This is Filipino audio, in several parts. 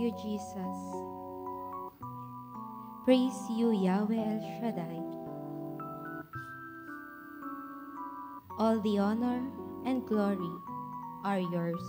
You, Jesus. Praise you, Yahweh El Shaddai. All the honor and glory are yours.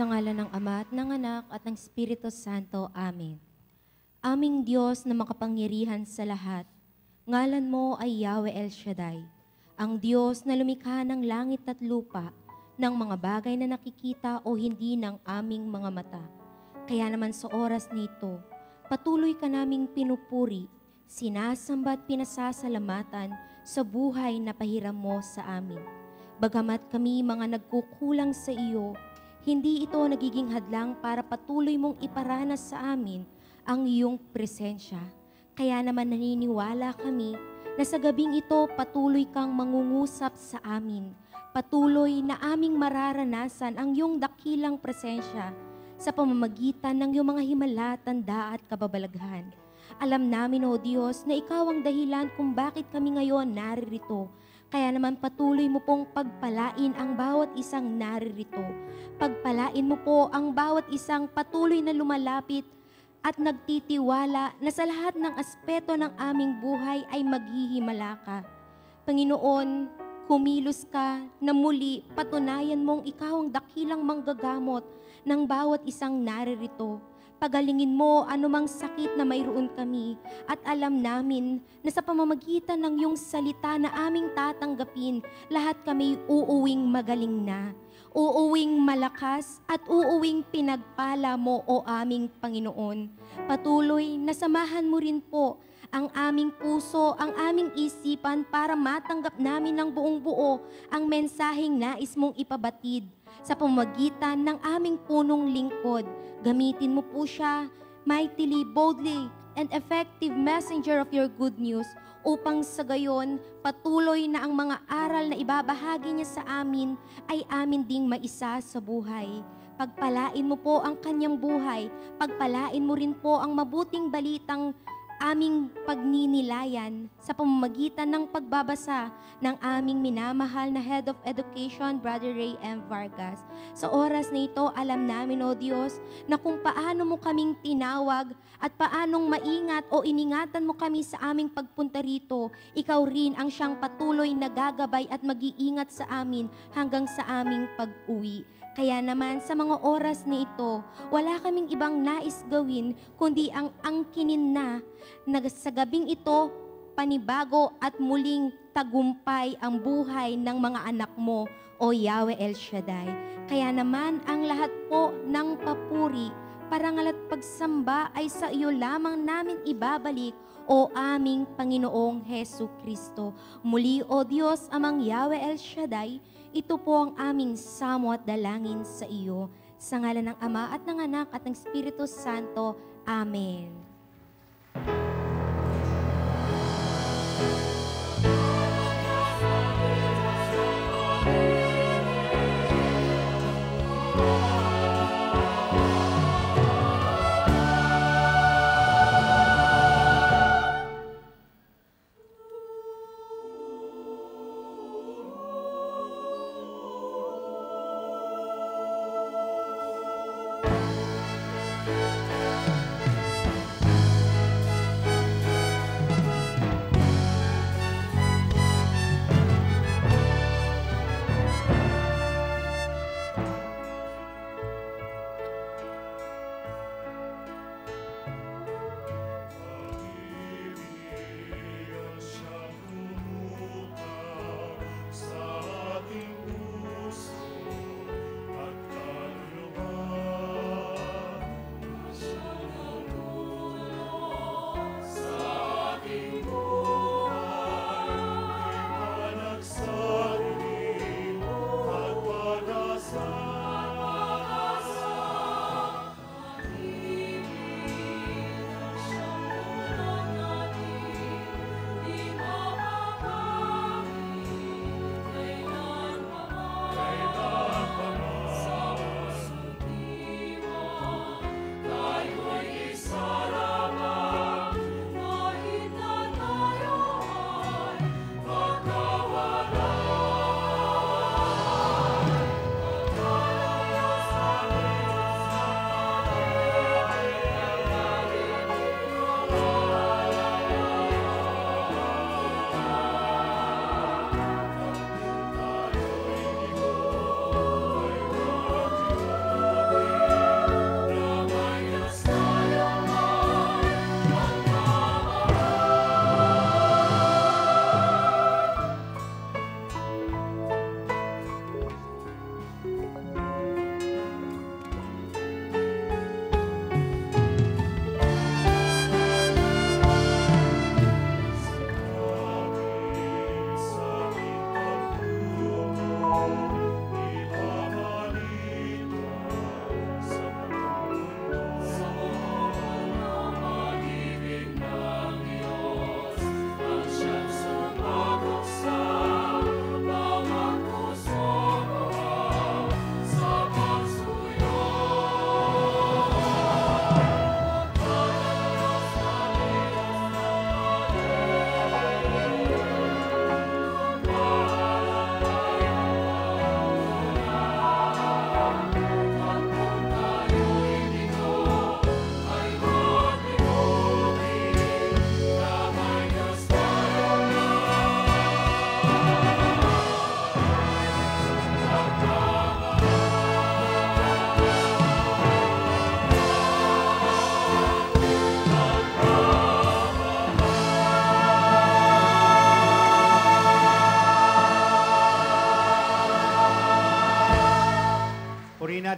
Sa ngalan ng Ama at ng Anak at ng Espiritu Santo. Amen. Aming Diyos na makapangyarihan sa lahat, ngalan mo ay Yahweh El Shaddai, ang Diyos na lumikha ng langit at lupa, ng mga bagay na nakikita o hindi ng aming mga mata. Kaya naman sa oras nito, patuloy ka naming pinupuri, sinasamba at pinasasalamatan sa buhay na pahiram mo sa amin. Bagamat kami mga nagkukulang sa iyo, hindi ito nagiging hadlang para patuloy mong iparanas sa amin ang iyong presensya. Kaya naman naniniwala kami na sa gabing ito patuloy kang mangungusap sa amin. Patuloy na aming mararanasan ang iyong dakilang presensya sa pamamagitan ng iyong mga himala, tanda at kababalaghan. Alam namin, O Diyos, na Ikaw ang dahilan kung bakit kami ngayon naririto kaya naman patuloy mo pong pagpalain ang bawat isang naririto. Pagpalain mo po ang bawat isang patuloy na lumalapit at nagtitiwala na sa lahat ng aspeto ng aming buhay ay maghihimala ka. Panginoon, kumilos ka na muli patunayan mong ikaw ang dakilang manggagamot ng bawat isang naririto pagalingin mo anumang sakit na mayroon kami. At alam namin na sa pamamagitan ng iyong salita na aming tatanggapin, lahat kami uuwing magaling na, uuwing malakas at uuwing pinagpala mo o aming Panginoon. Patuloy na samahan mo rin po ang aming puso, ang aming isipan para matanggap namin ng buong buo ang mensaheng nais mong ipabatid sa pamamagitan ng aming punong lingkod Gamitin mo po siya mightily, boldly, and effective messenger of your good news upang sa gayon patuloy na ang mga aral na ibabahagi niya sa amin ay amin ding maisa sa buhay. Pagpalain mo po ang kanyang buhay, pagpalain mo rin po ang mabuting balitang aming pagninilayan sa pamamagitan ng pagbabasa ng aming minamahal na Head of Education, Brother Ray M. Vargas. Sa oras na ito, alam namin, O Diyos, na kung paano mo kaming tinawag at paanong maingat o iningatan mo kami sa aming pagpunta rito, ikaw rin ang siyang patuloy na gagabay at mag-iingat sa amin hanggang sa aming pag-uwi. Kaya naman sa mga oras na ito, wala kaming ibang nais gawin kundi ang angkinin na na sa gabing ito panibago at muling tagumpay ang buhay ng mga anak mo o Yahweh El Shaddai. Kaya naman ang lahat po ng papuri, parangal at pagsamba ay sa iyo lamang namin ibabalik o aming Panginoong Heso Kristo. Muli, O Diyos, amang Yahweh El Shaddai, ito po ang aming samo at dalangin sa iyo. Sa ngalan ng Ama at ng Anak at ng Espiritu Santo. Amen.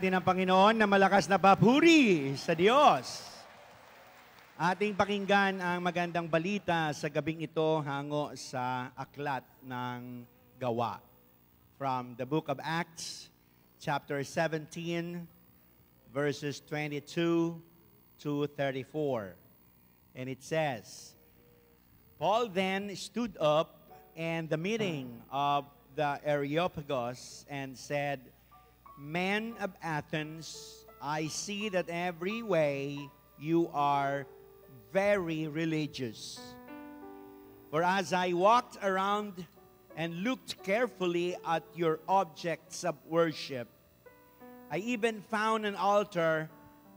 Natin ang Panginoon na malakas na papuri sa Diyos. Ating pakinggan ang magandang balita sa gabing ito hango sa aklat ng gawa. From the book of Acts, chapter 17, verses 22 to 34. And it says, Paul then stood up in the meeting of the Areopagus and said, Men of Athens, I see that every way you are very religious. For as I walked around and looked carefully at your objects of worship, I even found an altar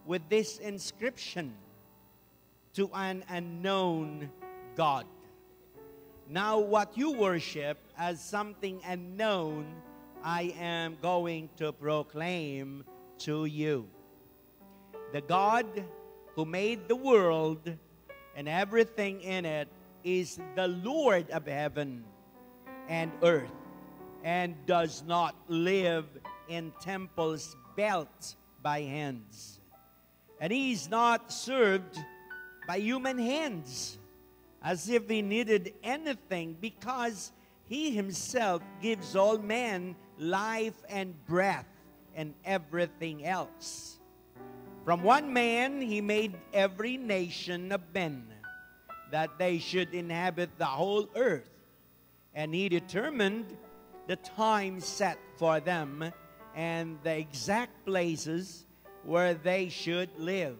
with this inscription to an unknown God. Now, what you worship as something unknown, I am going to proclaim to you. The God who made the world and everything in it is the Lord of heaven and earth and does not live in temples built by hands. And he is not served by human hands as if he needed anything because he himself gives all men life and breath and everything else. From one man, he made every nation of men that they should inhabit the whole earth. And he determined the time set for them and the exact places where they should live.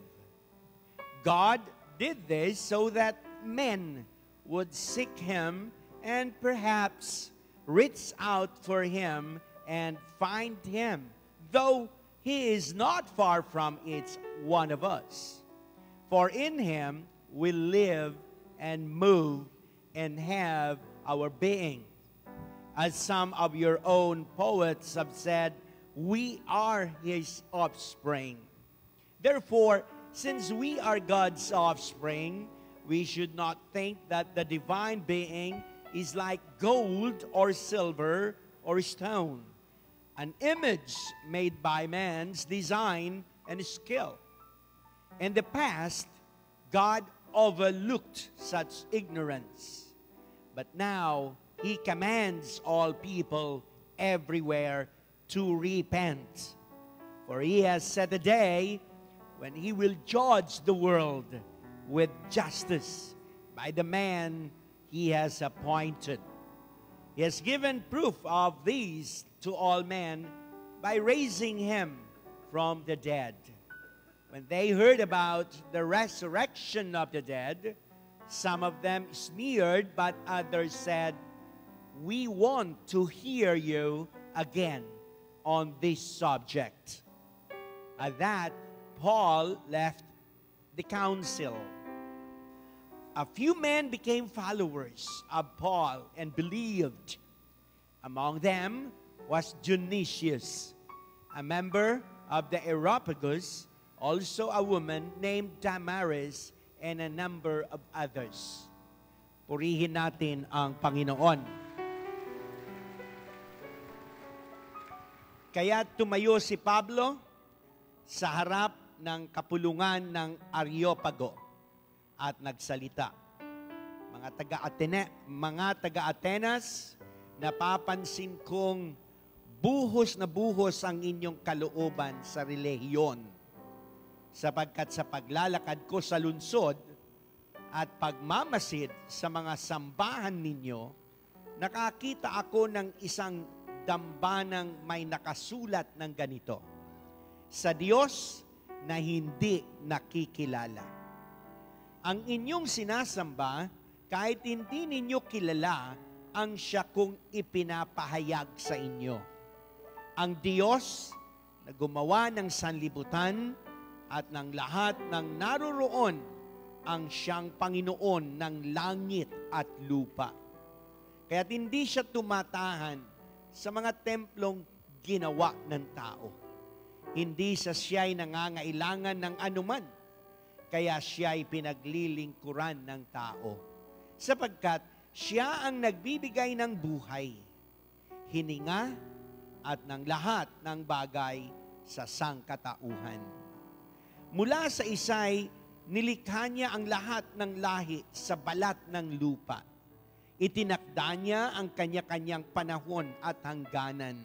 God did this so that men would seek him and perhaps reach out for him and find him, though he is not far from each one of us. For in him we live and move and have our being. As some of your own poets have said, we are his offspring. Therefore, since we are God's offspring, we should not think that the divine being is like gold or silver or stone, an image made by man's design and skill. In the past, God overlooked such ignorance, but now He commands all people everywhere to repent. For He has set a day when He will judge the world with justice by the man he has appointed. He has given proof of these to all men by raising him from the dead. When they heard about the resurrection of the dead, some of them sneered, but others said, We want to hear you again on this subject. At that, Paul left the council a few men became followers of Paul and believed. Among them was Dionysius, a member of the Areopagus, also a woman named Damaris, and a number of others. Purihin natin ang Panginoon. Kaya tumayo si Pablo sa harap ng kapulungan ng Areopago at nagsalita. Mga taga-Atene, mga taga-Atenas, napapansin kong buhos na buhos ang inyong kalooban sa relihiyon. Sapagkat sa paglalakad ko sa lunsod at pagmamasid sa mga sambahan ninyo, nakakita ako ng isang dambanang may nakasulat ng ganito. Sa Diyos na hindi nakikilala ang inyong sinasamba, kahit hindi ninyo kilala, ang siya kong ipinapahayag sa inyo. Ang Diyos na gumawa ng sanlibutan at ng lahat ng naroroon ang siyang Panginoon ng langit at lupa. Kaya hindi siya tumatahan sa mga templong ginawa ng tao. Hindi sa siya'y nangangailangan ng anuman kaya siya ay pinaglilingkuran ng tao. Sapagkat siya ang nagbibigay ng buhay, hininga at ng lahat ng bagay sa sangkatauhan. Mula sa isay, nilikha niya ang lahat ng lahi sa balat ng lupa. Itinakda niya ang kanya-kanyang panahon at hangganan.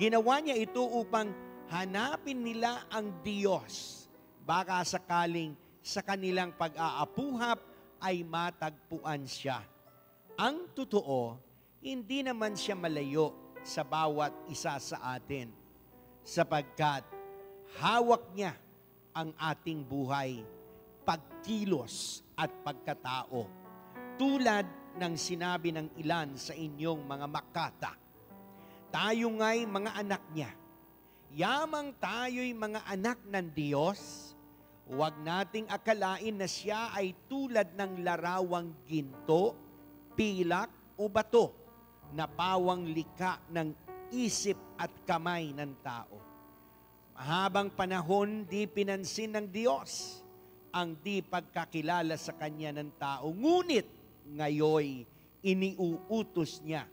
Ginawa niya ito upang hanapin nila ang Diyos baka sakaling sa kanilang pag-aapuhap ay matagpuan siya. Ang totoo, hindi naman siya malayo sa bawat isa sa atin sapagkat hawak niya ang ating buhay, pagkilos at pagkatao. Tulad ng sinabi ng ilan sa inyong mga makata. Tayo nga'y mga anak niya. Yamang tayo'y mga anak ng Diyos, huwag nating akalain na siya ay tulad ng larawang ginto, pilak o bato na pawang lika ng isip at kamay ng tao. Mahabang panahon di pinansin ng Diyos ang di pagkakilala sa Kanya ng tao. Ngunit ngayoy iniuutos niya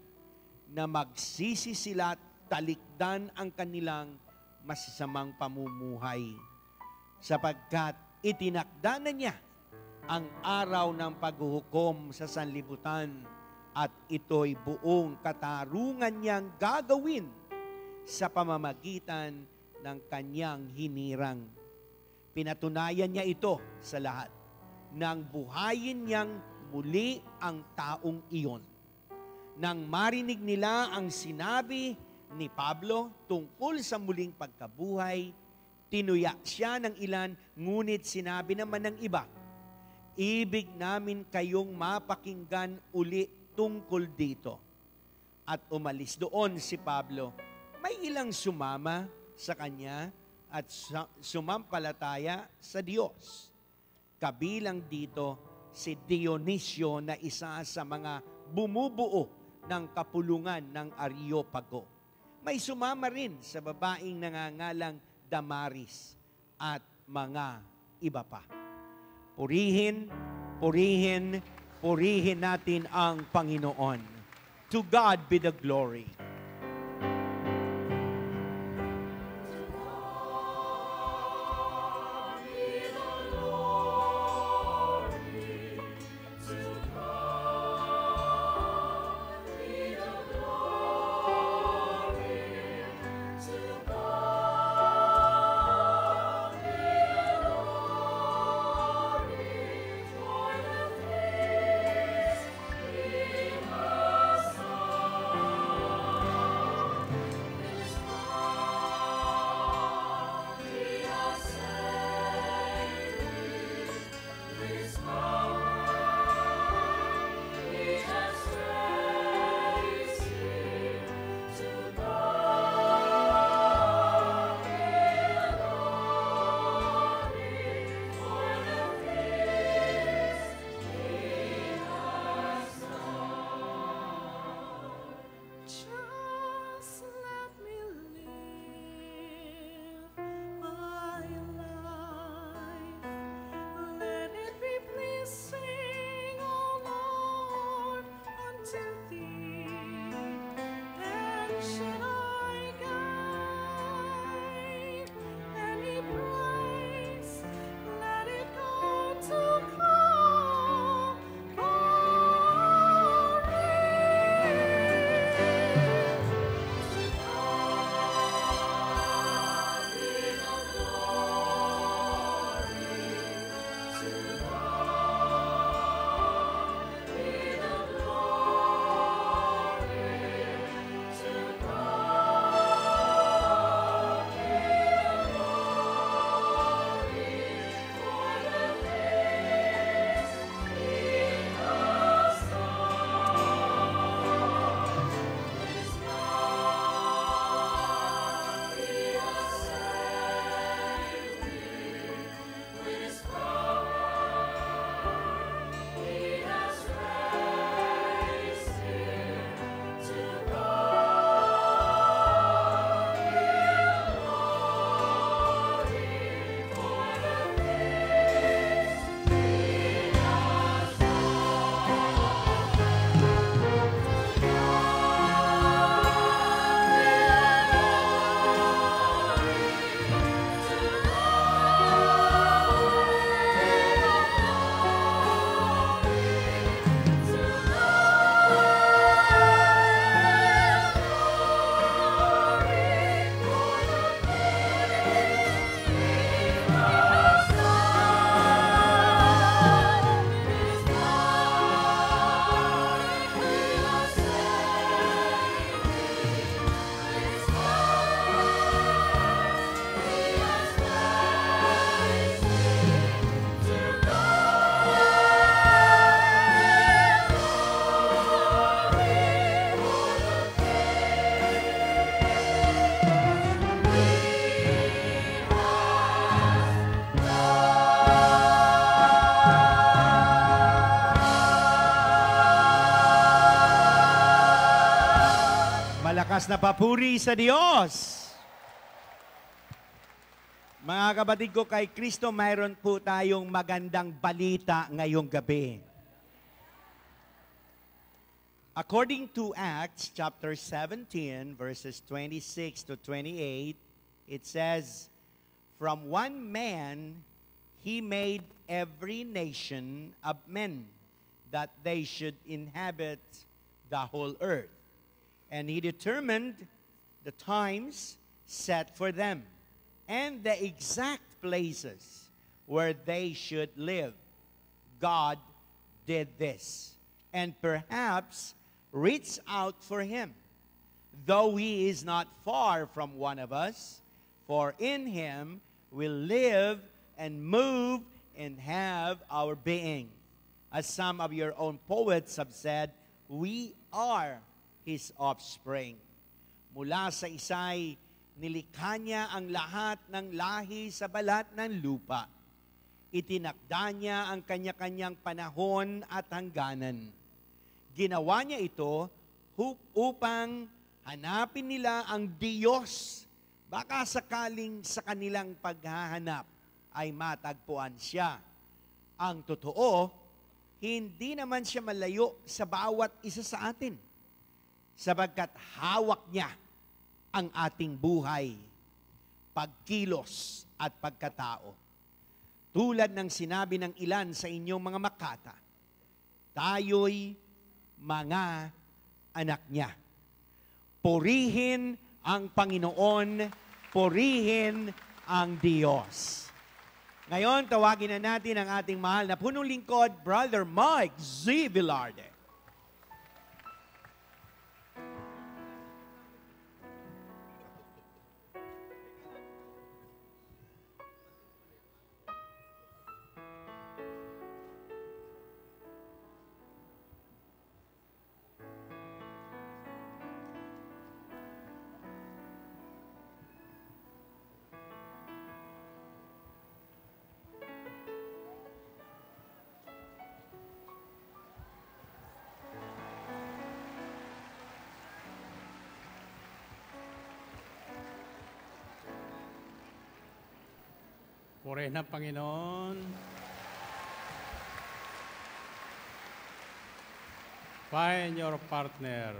na magsisi sila at talikdan ang kanilang masasamang pamumuhay. Sapagkat itinakda na niya ang araw ng paghuhukom sa sanlibutan at ito'y buong katarungan niyang gagawin sa pamamagitan ng kanyang hinirang. Pinatunayan niya ito sa lahat nang buhayin niyang muli ang taong iyon. Nang marinig nila ang sinabi ni Pablo tungkol sa muling pagkabuhay, tinuya siya ng ilan, ngunit sinabi naman ng iba, Ibig namin kayong mapakinggan uli tungkol dito. At umalis doon si Pablo. May ilang sumama sa kanya at sumampalataya sa Diyos. Kabilang dito si Dionisio na isa sa mga bumubuo ng kapulungan ng Areopago. May sumama rin sa babaeng nangangalang Damaris at mga iba pa. Purihin, purihin, purihin natin ang Panginoon. To God be the glory. Malakas na papuri sa Diyos. Mga kapatid ko kay Kristo, mayroon po tayong magandang balita ngayong gabi. According to Acts chapter 17 verses 26 to 28, it says, From one man he made every nation of men that they should inhabit the whole earth. And he determined the times set for them and the exact places where they should live. God did this and perhaps reached out for him, though he is not far from one of us, for in him we live and move and have our being. As some of your own poets have said, we are his offspring. Mula sa isay, nilikha niya ang lahat ng lahi sa balat ng lupa. Itinakda niya ang kanya-kanyang panahon at hangganan. Ginawa niya ito upang hanapin nila ang Diyos. Baka sakaling sa kanilang paghahanap ay matagpuan siya. Ang totoo, hindi naman siya malayo sa bawat isa sa atin sabagkat hawak niya ang ating buhay, pagkilos at pagkatao. Tulad ng sinabi ng ilan sa inyong mga makata, tayo'y mga anak niya. Purihin ang Panginoon, purihin ang Diyos. Ngayon, tawagin na natin ang ating mahal na punong lingkod, Brother Mike Z. Villarde. Purihin ng Panginoon. Find your partner.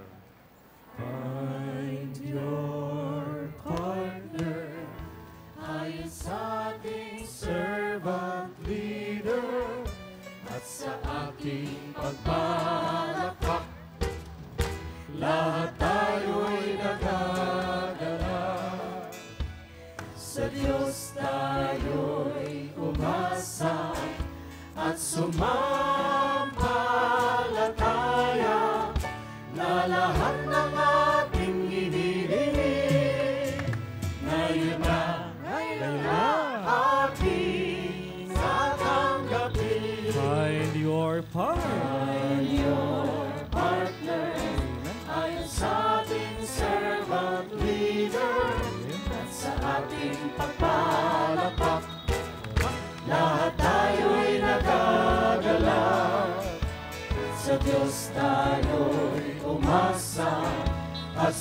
Find your partner. Ayon sa ating servant leader at sa ating pagpalakpak.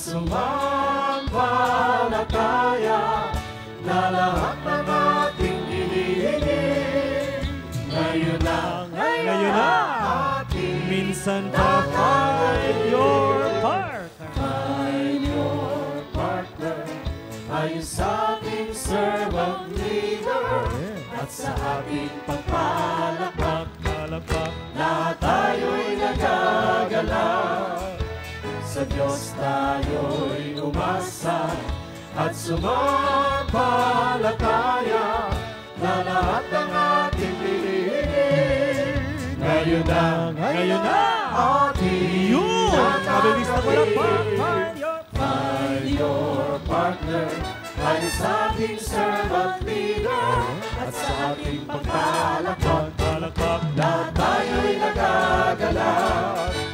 Sumampalataya na lahat ng ating hinihiling ngayon na, ngayon, na. ating Minsan pa find your partner. Find your partner ayon sa ating servant leader at sa ating pagpalakpak. Palapak. Lahat tayo'y nagagala sa Diyos tayo'y umasa at sumampalataya na lahat ng ating piliin ngayon na, ngayon na ating Yun! Mabilis na palakpak. tatanggapin. Find your partner ayon sa ating servant leader at sa ating pagpalakpak. Palakpak. Lahat tayo'y nagagalak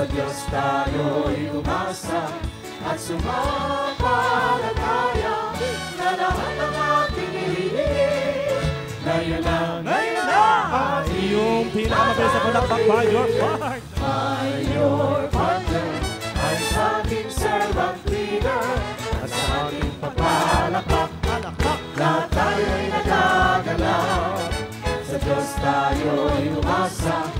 sa Diyos tayo'y umasa at sumapalataya na lahat ng ating hinihingi. Ngayon na, ngayon na, ang iyong pinamabay sa palakpak by your part. By your partner, ay sa ating servant leader, at sa ating pagpalakpak, na tayo'y nagagalaw. Sa Diyos tayo'y umasa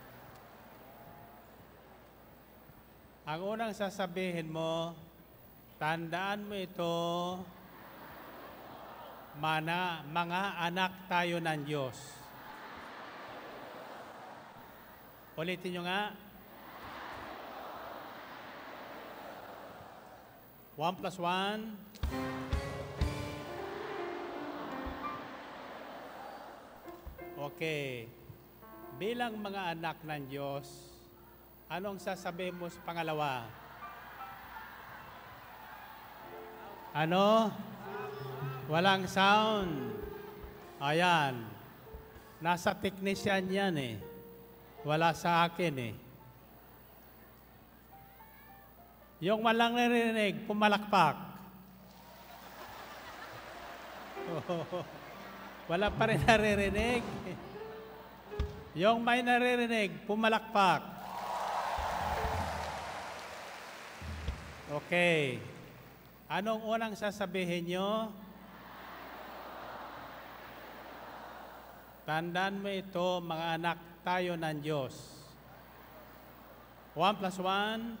Ang unang sasabihin mo, tandaan mo ito, mana, mga anak tayo ng Diyos. Ulitin nyo nga. One plus one. Okay. Bilang mga anak ng Diyos, anong sasabihin mo sa pangalawa? Ano? Walang sound. Ayan. Nasa technician yan eh. Wala sa akin eh. Yung walang narinig, pumalakpak. Wala pa rin naririnig. Yung may naririnig, pumalakpak. Okay. Anong unang sasabihin nyo? Tandaan mo ito, mga anak tayo ng Diyos. One plus one.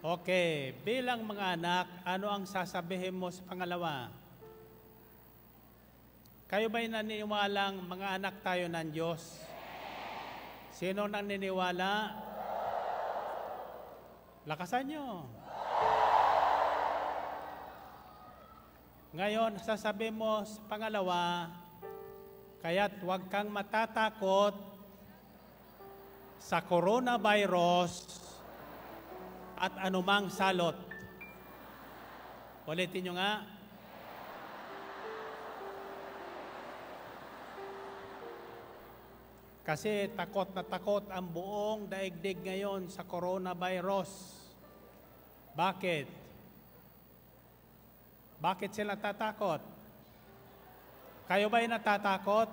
Okay, bilang mga anak, ano ang sasabihin mo sa pangalawa? Kayo ba'y naniniwalang mga anak tayo ng Diyos? Sino naniniwala? Lakasan nyo. Ngayon, sasabihin mo sa pangalawa, kaya't huwag kang matatakot sa coronavirus at anumang salot. Ulitin nyo nga. Kasi takot na takot ang buong daigdig ngayon sa coronavirus. Bakit? Bakit sila tatakot? Kayo ba'y natatakot?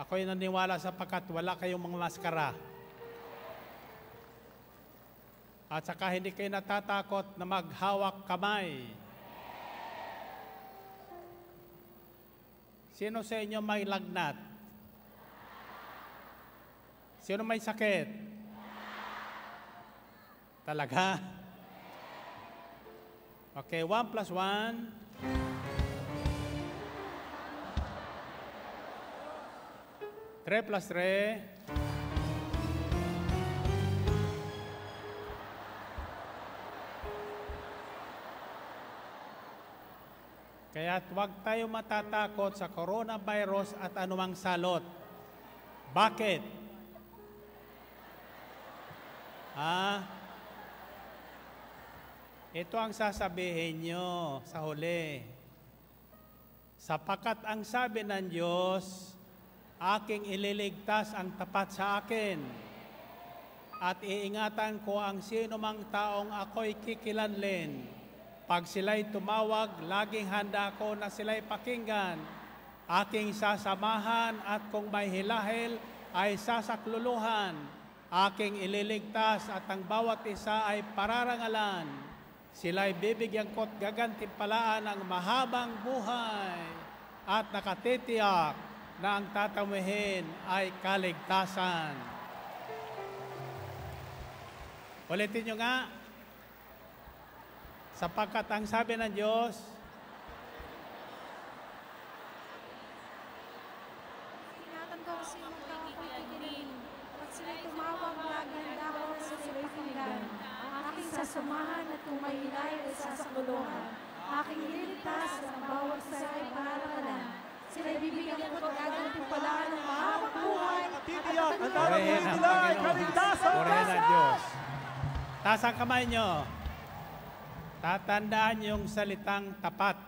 Ako'y naniwala sapagkat wala kayong mga maskara. At saka hindi kayo natatakot na maghawak kamay. Sino sa inyo may lagnat? Sino may sakit? Talaga? Okay, one plus one. Three plus three. Kaya huwag tayo matatakot sa coronavirus at anumang salot. Bakit? Ah, ito ang sasabihin nyo sa huli. Sapakat ang sabi ng Diyos, aking ililigtas ang tapat sa akin at iingatan ko ang sino mang taong ako'y kikilanlin. Pag sila'y tumawag, laging handa ko na sila'y pakinggan. Aking sasamahan at kung may hilahil ay sasakluluhan. Aking ililigtas at ang bawat isa ay pararangalan. Sila'y bibigyan ko't gagantimpalaan ng mahabang buhay at nakatitiyak na ang tatamuhin ay kaligtasan. Ulitin nyo nga, sapagkat ang sabi ng Diyos, Ingatan ko ang sino ka pakikinig. At sila'y tumawag lagi handa ko sa sila'y pinggan. Aking sasamahan at kung may hilay ay sasakulungan. Aking ililigtas at ang bawat sa ay pararangalan. Sila'y bibigyan ko at gagantimpalaan ng mahabang buhay at Titiyak ang Purihin tatamuhin nila ay kaligtasan. Diyos. Taas ang kamay nyo. Tatandaan yung salitang tapat.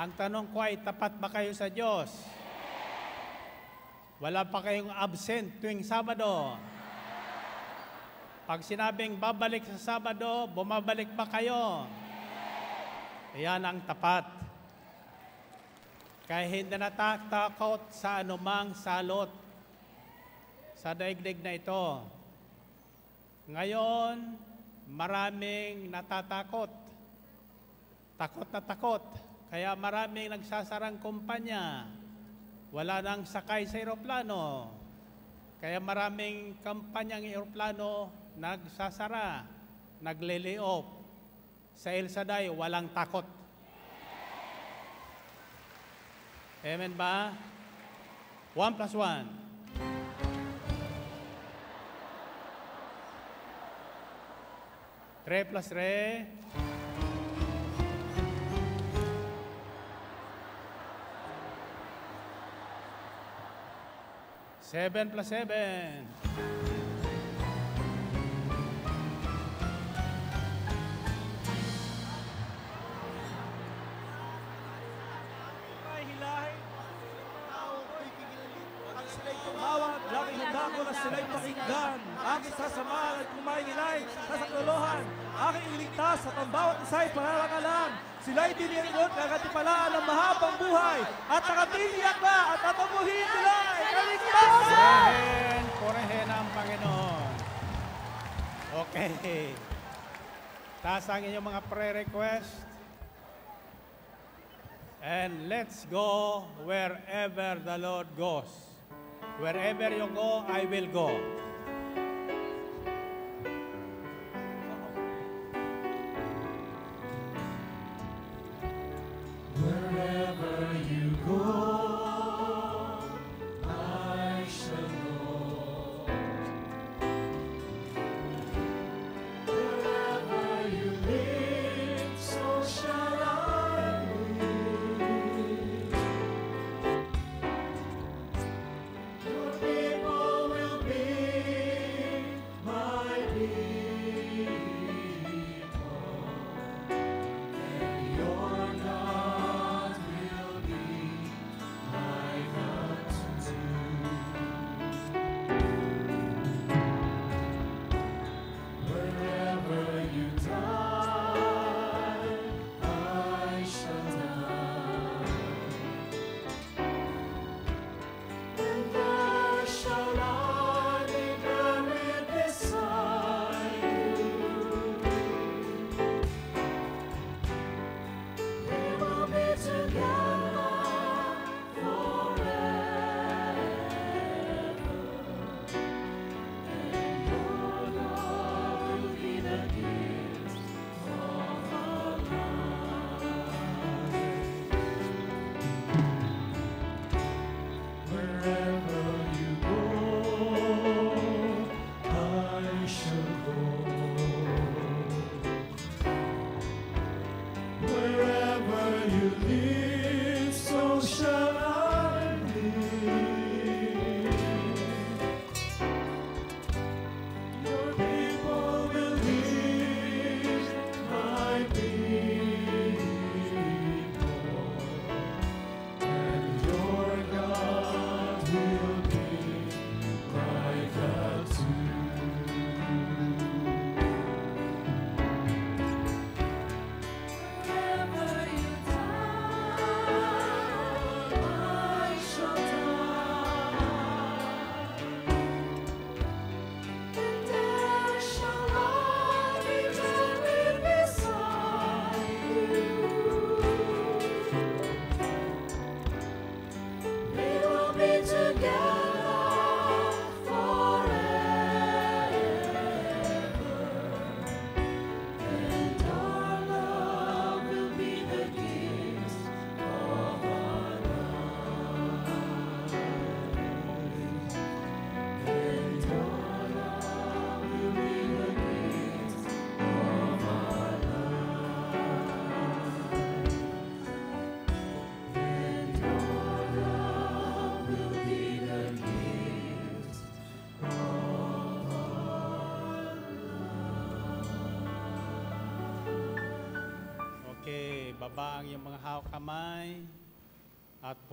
Ang tanong ko ay, tapat ba kayo sa Diyos? Wala pa kayong absent tuwing Sabado. Pag sinabing babalik sa Sabado, bumabalik pa kayo. Iyan ang tapat. Kaya hindi natatakot sa anumang salot sa daigdig na ito. Ngayon, maraming natatakot. Takot na takot. Kaya maraming nagsasarang kumpanya. Wala nang sakay sa eroplano. Kaya maraming kampanyang eroplano nagsasara, nagle off. Sa El Shaddai, walang takot. Amen ba? One plus one. Tre plus tre. Seven plus seven. Sila'y diniringot, kagatipalaan ng mahabang buhay. At nakatiliyak na at tatamuhin nila ay kaligtasan! Purihin, purihin ang Panginoon. Okay. Taas ang inyong mga prayer request. And let's go wherever the Lord goes. Wherever you go, I will go.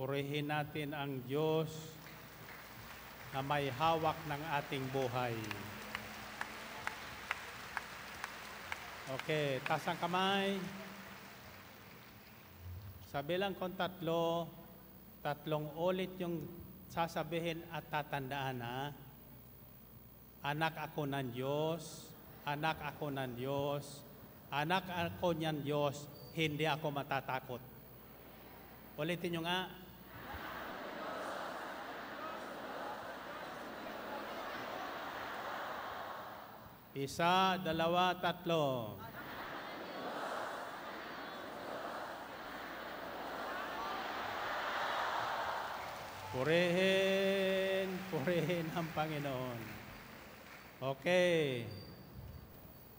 Purihin natin ang Diyos na may hawak ng ating buhay. Okay, taas ang kamay. Sa bilang kong tatlo, tatlong ulit yung sasabihin at tatandaan ha. Anak ako ng Diyos, anak ako ng Diyos, anak ako ng Diyos, hindi ako matatakot. Ulitin nyo nga. Isa, dalawa, tatlo. Purihin, purihin ang Panginoon. Okay.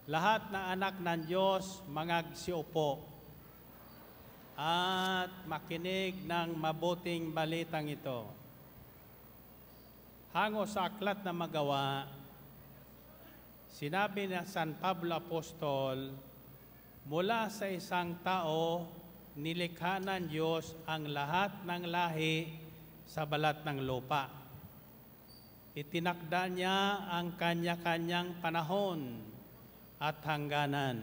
Lahat na anak ng Diyos, mangagsiupo at makinig ng mabuting balitang ito. Hango sa aklat na magawa, sinabi na San Pablo Apostol, mula sa isang tao, nilikha ng Diyos ang lahat ng lahi sa balat ng lupa. Itinakda niya ang kanya-kanyang panahon at hangganan.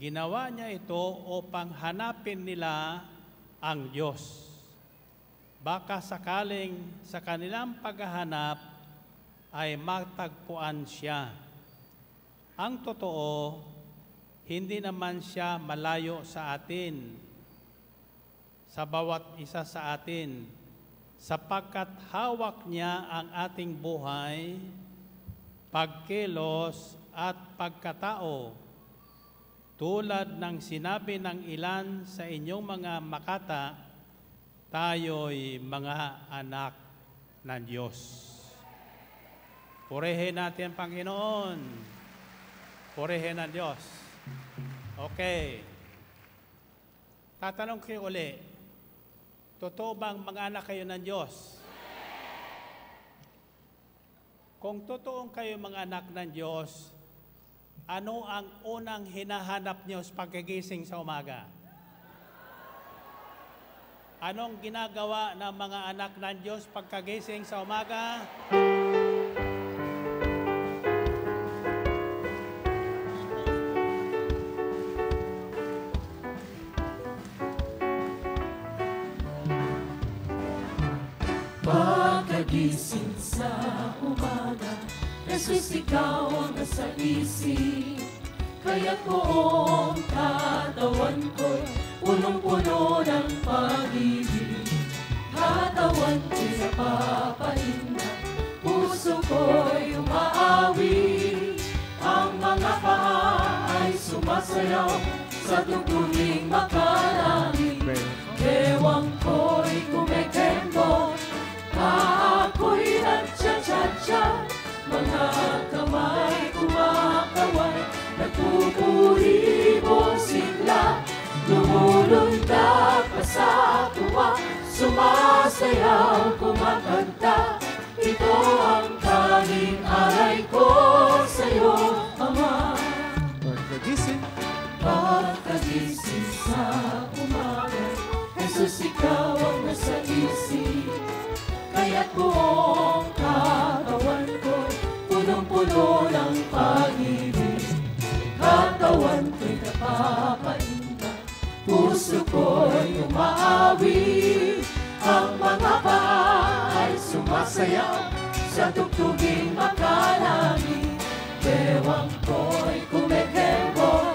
Ginawa niya ito upang hanapin nila ang Diyos. Baka sakaling sa kanilang paghahanap ay matagpuan siya. Ang totoo, hindi naman siya malayo sa atin, sa bawat isa sa atin, sapagkat hawak niya ang ating buhay, pagkilos at pagkatao, tulad ng sinabi ng ilan sa inyong mga makata, tayo'y mga anak ng Diyos. Purihin natin ang Panginoon. Purihin ang Diyos. Okay. Tatanong kayo uli, totoo bang mga anak kayo ng Diyos? Kung totoong kayo mga anak ng Diyos, ano ang unang hinahanap niyo sa pagkagising sa umaga? Anong ginagawa ng mga anak ng Diyos pagkagising sa umaga? Pagkagising sa umaga, Jesus ikaw ang nasa isip. Kaya't buong katawan ko'y punong-puno ng pag-ibig. Katawan ko'y napapahinga, puso ko'y umaawi. Ang mga paa ay sumasayaw sa tugtuging makarami. Bewang ko'y Kumakaway Nagpupuribo sila. Lumulundag pa sa tuwa Sumasayaw kumakanta. Ito ang tanging alay ko sa'yo, Ama. Pagkagising, Pagkagising sa umaga Jesus, ikaw ang nasa isip. Kaya't buong Katawan ko'y napapainda Puso ko'y umaawi Ang mga paa ay sumasayaw Sa tugtuging makalami Bewang ko'y kumekebo.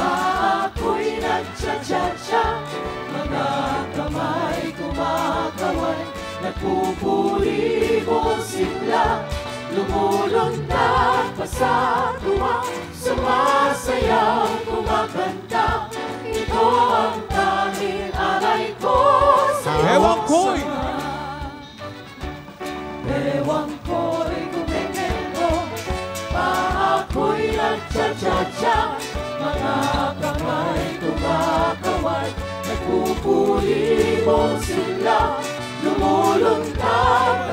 Ako'y nagcha-cha-cha Mga kamay kumakaway. Nagpupuribo sila Lumulundag pa sa tuwa Sumasayaw, kumakanta Ito ang tanging alay ko sa'yo Bewang ko'y! Bewang ko'y kumekendo Ako'y nagcha-cha-cha Mga kamay kumakaway Nagpupulibo sila. Lumulundag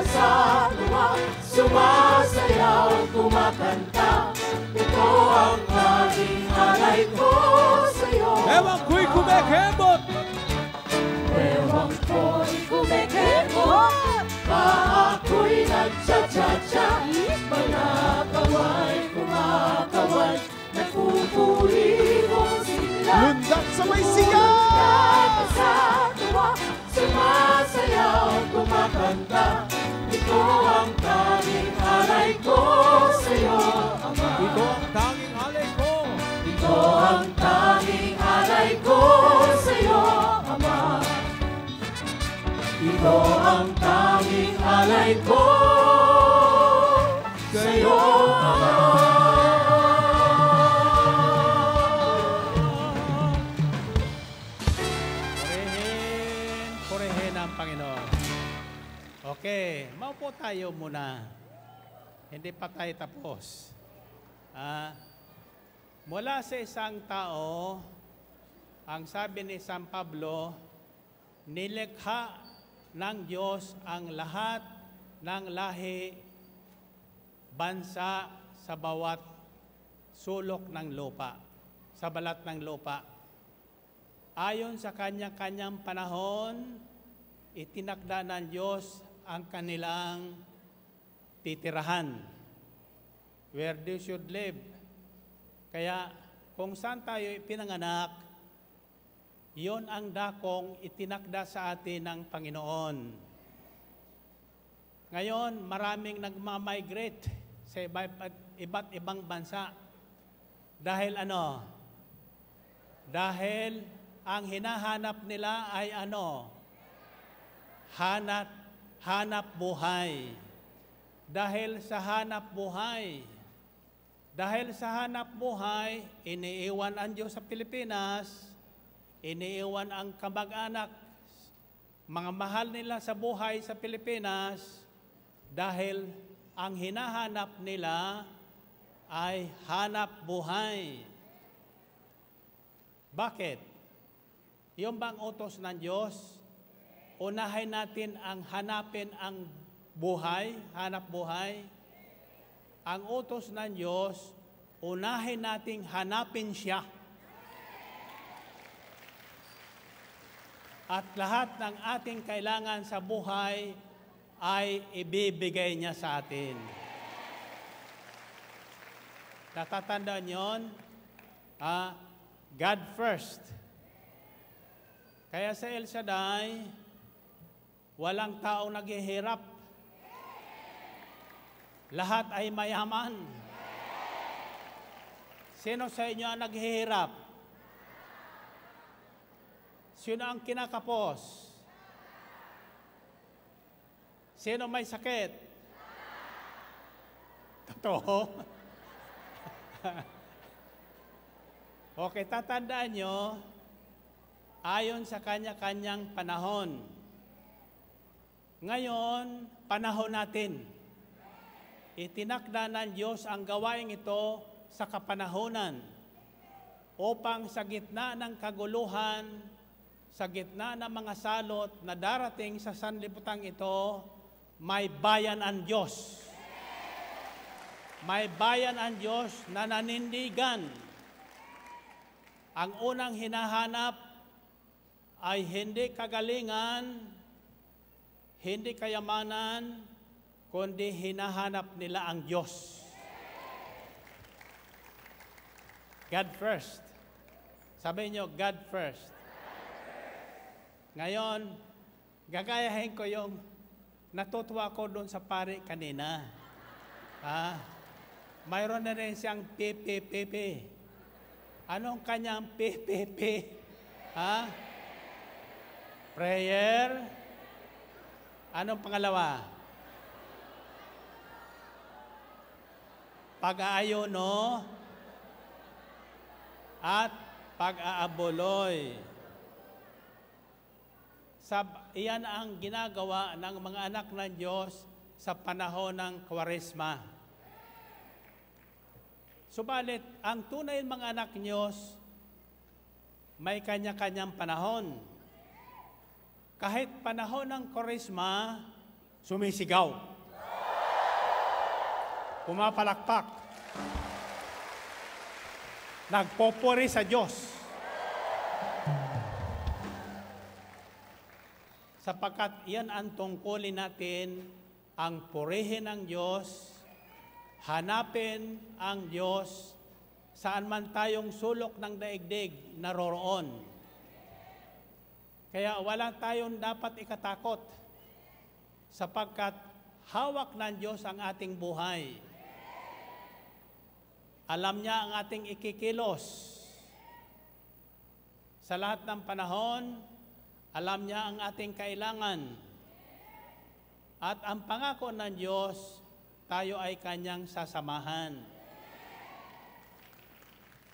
pa sa tuwa Sumasayaw, kumakanta ito ang naging alay ko sa'yo. Ewan ko'y kumekebot. Ewan ko'y kumekebot. Pa ako'y nagsa-cha-cha. Manakaway, kumakaway. Nagpupuri ko sila. Lundak sa may siya. Lundak sa tuwa. Sumasayaw, kumakanta. Ito ang tanging alay ko sa'yo, Ama ang tanging alay ko sa'yo, Ama Ito ang tanging alay ko sa'yo, Ama Purihin, purihin ang Panginoon. Okay, maupo tayo muna. Hindi pa tayo tapos. Ah, mula sa isang tao, ang sabi ni San Pablo, nilikha ng Diyos ang lahat ng lahi, bansa sa bawat sulok ng lupa, sa balat ng lupa. Ayon sa kanya-kanyang panahon, itinakda ng Diyos ang kanilang titirahan. Where they should live. Kaya kung saan tayo pinanganak, yon ang dakong itinakda sa atin ng Panginoon. Ngayon, maraming nagmamigrate sa iba- iba't ibang bansa. Dahil ano? Dahil ang hinahanap nila ay ano? Hanap, hanap buhay. Dahil sa hanap buhay, dahil sa hanap buhay, iniiwan ang Diyos sa Pilipinas, iniiwan ang kamag-anak, mga mahal nila sa buhay sa Pilipinas, dahil ang hinahanap nila ay hanap buhay. Bakit? Yung bang utos ng Diyos, unahin natin ang hanapin ang buhay, hanap buhay. Ang utos ng Diyos, unahin nating hanapin siya. At lahat ng ating kailangan sa buhay ay ibibigay niya sa atin. Natatandaan yon? Ah, God first. Kaya sa El Shaddai, walang taong naghihirap. Lahat ay mayaman. Sino sa inyo ang naghihirap? Sino ang kinakapos? Sino may sakit? Totoo? okay, tatandaan nyo, ayon sa kanya-kanyang panahon. Ngayon, panahon natin. Itinakda ng Diyos ang gawain ito sa kapanahonan upang sa gitna ng kaguluhan, sa gitna ng mga salot na darating sa sanlibutan ito, may bayan ang Diyos. May bayan ang Diyos na nanindigan. Ang unang hinahanap ay hindi kagalingan, hindi kayamanan, kundi hinahanap nila ang Diyos. God first. Sabi niyo, God first. Ngayon, gagayahin ko yung natutuwa ko doon sa pari kanina. Ha? Mayroon na rin siyang PPPP. Anong kanyang PPP? Ha? Prayer. Anong pangalawa? Pag-aayono at pag-aabuloy. Sab iyan ang ginagawa ng mga anak ng Diyos sa panahon ng Kwaresma. Subalit, ang tunay mga anak ng Diyos, may kanya-kanyang panahon. Kahit panahon ng Kwaresma, sumisigaw. Pumapalakpak. Nagpopuri sa Diyos. sapagkat iyan ang tungkulin natin, ang purihin ng Diyos, hanapin ang Diyos saan man tayong sulok ng daigdig naroroon. Kaya wala tayong dapat ikatakot sapagkat hawak ng Diyos ang ating buhay. Alam niya ang ating ikikilos. Sa lahat ng panahon, alam niya ang ating kailangan. At ang pangako ng Diyos, tayo ay kanyang sasamahan.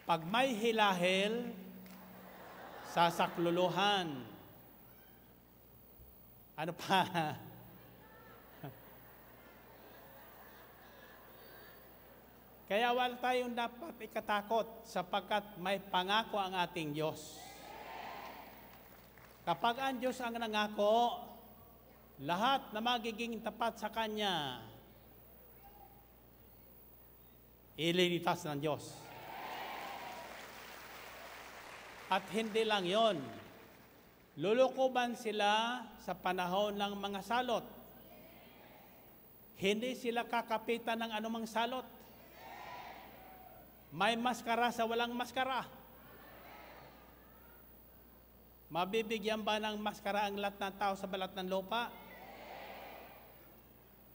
Pag may hilahil, sasakluluhan. Ano pa? Kaya wala tayong dapat ikatakot sapagkat may pangako ang ating Diyos. Kapag ang Diyos ang nangako, lahat na magiging tapat sa Kanya, ililitas ng Diyos. At hindi lang yon. Lulukuban sila sa panahon ng mga salot. Hindi sila kakapitan ng anumang salot. May maskara sa walang maskara. Mabibigyan ba ng maskara ang lahat ng tao sa balat ng lupa?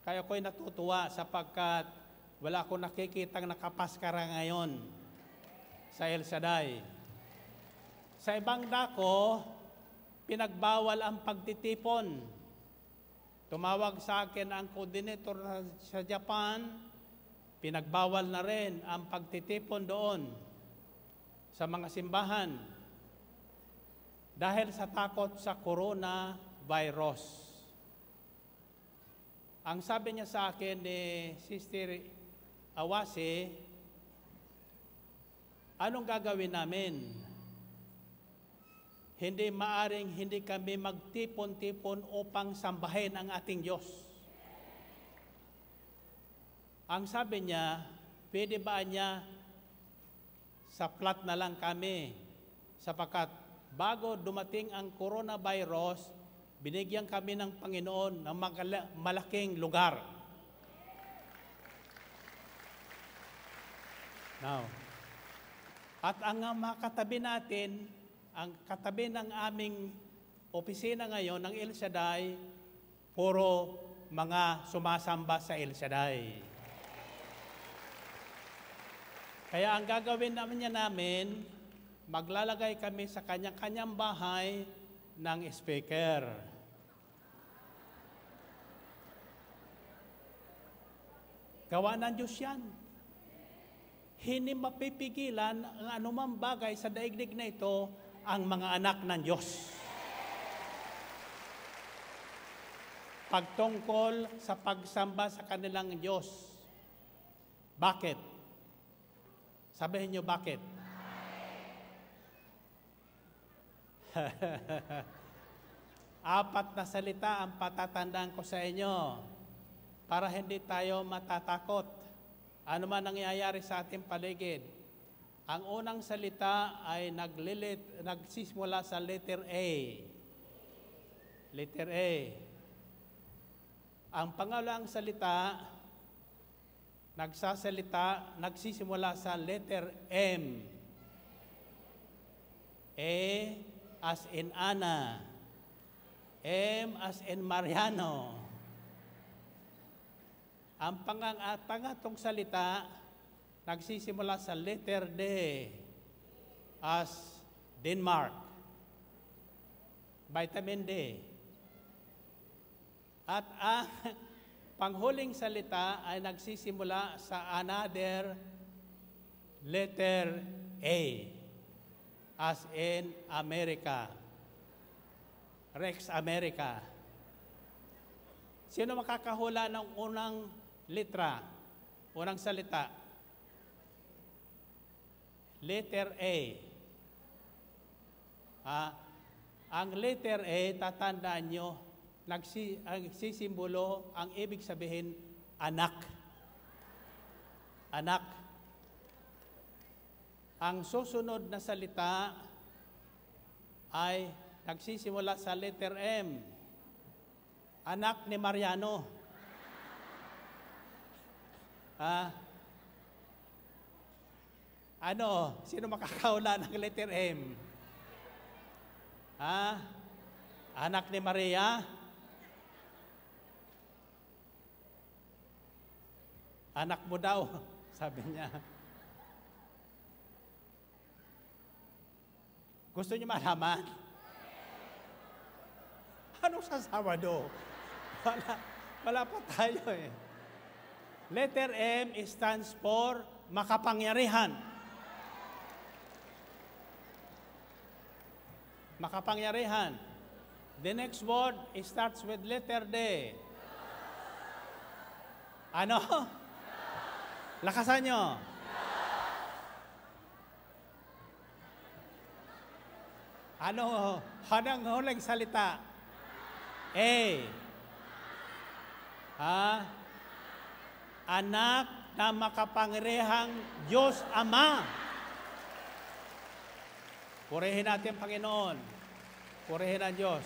Kaya ko'y natutuwa sapagkat wala akong nakikitang nakapaskara ngayon sa El Shaddai. Sa ibang dako, pinagbawal ang pagtitipon. Tumawag sa akin ang coordinator sa Japan, pinagbawal na rin ang pagtitipon doon sa mga simbahan dahil sa takot sa coronavirus. Ang sabi niya sa akin ni Sister Awase, anong gagawin namin? Hindi maaring hindi kami magtipon-tipon upang sambahin ang ating Diyos. Ang sabi niya, pwede ba niya sa flat na lang kami sapagkat bago dumating ang coronavirus, binigyan kami ng Panginoon ng malaking lugar. Now, at ang mga natin, ang katabi ng aming opisina ngayon ng El Shaddai, puro mga sumasamba sa El Shaddai. Kaya ang gagawin naman niya namin, maglalagay kami sa kanya-kanyang bahay ng speaker. Gawa ng Diyos yan. Hindi mapipigilan ang anumang bagay sa daigdig na ito ang mga anak ng Diyos. Pagtungkol sa pagsamba sa kanilang Diyos. Bakit? Sabihin niyo bakit? Apat na salita ang patatandaan ko sa inyo para hindi tayo matatakot. Ano man nangyayari sa ating paligid. Ang unang salita ay naglilit, nagsisimula sa letter A. Letter A. Ang pangalawang salita, nagsasalita, nagsisimula sa letter M. A as in Ana. M as in Mariano. Ang pangang, uh, pangatong salita, nagsisimula sa letter D as Denmark. Vitamin D. At ang panghuling salita ay nagsisimula sa another letter A as in America. Rex America. Sino makakahula ng unang litra, unang salita? Letter A. Ah, ang letter A, tatandaan nyo, nagsi, nagsisimbolo, ang ibig sabihin, anak. Anak. Ang susunod na salita ay nagsisimula sa letter M. Anak ni Mariano. Ah, Ano? Sino makakaula ng letter M? Ha? Anak ni Maria? Anak mo daw, sabi niya. Gusto niyo malaman? Anong sa Sabado? Wala, wala pa tayo eh. Letter M stands for makapangyarihan. Makapangyarihan. The next word starts with letter D. Ano? Lakasan nyo. Ano? Hanang huling salita? A. Ha? Anak na makapangyarihang Diyos Ama. Purihin natin, Panginoon. Purihin ang Diyos.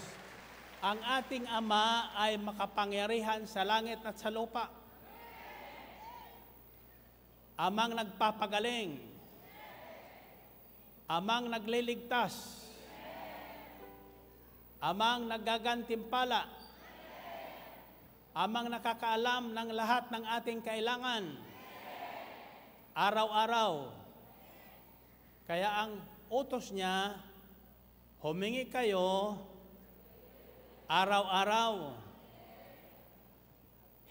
Ang ating Ama ay makapangyarihan sa langit at sa lupa. Amang nagpapagaling. Amang nagliligtas. Amang nagagantimpala. Amang nakakaalam ng lahat ng ating kailangan. Araw-araw. Kaya ang utos niya, humingi kayo araw-araw.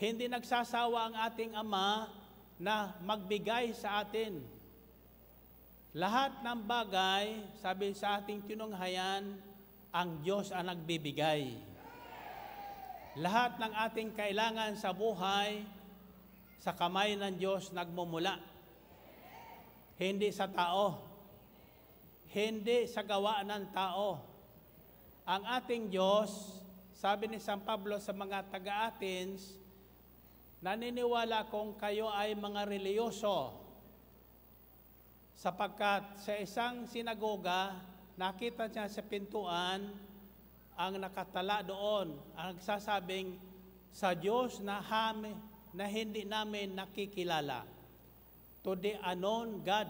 Hindi nagsasawa ang ating Ama na magbigay sa atin. Lahat ng bagay, sabi sa ating tinunghayan, ang Diyos ang nagbibigay. Lahat ng ating kailangan sa buhay, sa kamay ng Diyos nagmumula. Hindi sa tao. Hindi sa gawa ng tao. Ang ating Diyos, sabi ni San Pablo sa mga taga-Athens, naniniwala kung kayo ay mga reliyoso sapagkat sa isang sinagoga, nakita niya sa pintuan ang nakatala doon, ang nagsasabing sa Diyos na, hami, na hindi namin nakikilala. To the unknown God.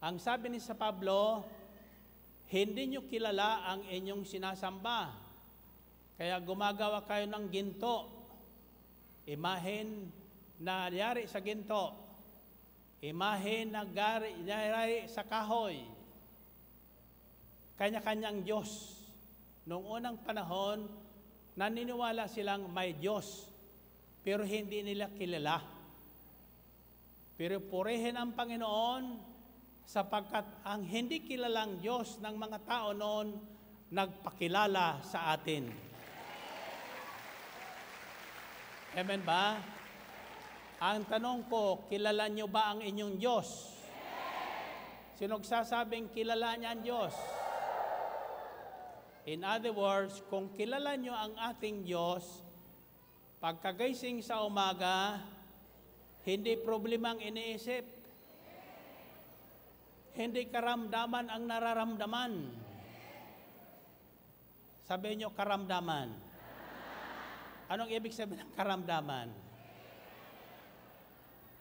Ang sabi ni sa Pablo, hindi nyo kilala ang inyong sinasamba. Kaya gumagawa kayo ng ginto. Imahin na yari sa ginto. Imahin na gari, yari sa kahoy. Kanya-kanyang Diyos. Noong unang panahon, naniniwala silang may Diyos, pero hindi nila kilala. Pero purihin ang Panginoon sapagkat ang hindi kilalang Diyos ng mga tao noon nagpakilala sa atin. Amen ba? Ang tanong ko, kilala niyo ba ang inyong Diyos? Sino sasabing kilala niya ang Diyos? In other words, kung kilala nyo ang ating Diyos, pagkagising sa umaga, hindi problemang iniisip. Hindi karamdaman ang nararamdaman. Sabi nyo, karamdaman. Anong ibig sabihin ng karamdaman?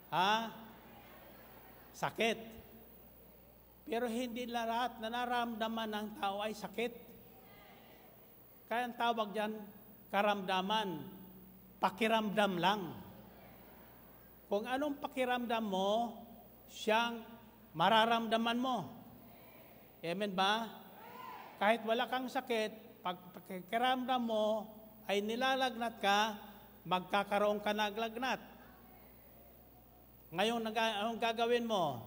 Ha? Sakit. Pero hindi lahat na naramdaman ng tao ay sakit. Kaya ang tawag dyan, karamdaman, pakiramdam lang. Kung anong pakiramdam mo, siyang mararamdaman mo. Amen ba? Kahit wala kang sakit, pag pakiramdam mo ay nilalagnat ka, magkakaroon ka naglagnat. Ngayon, anong gagawin mo?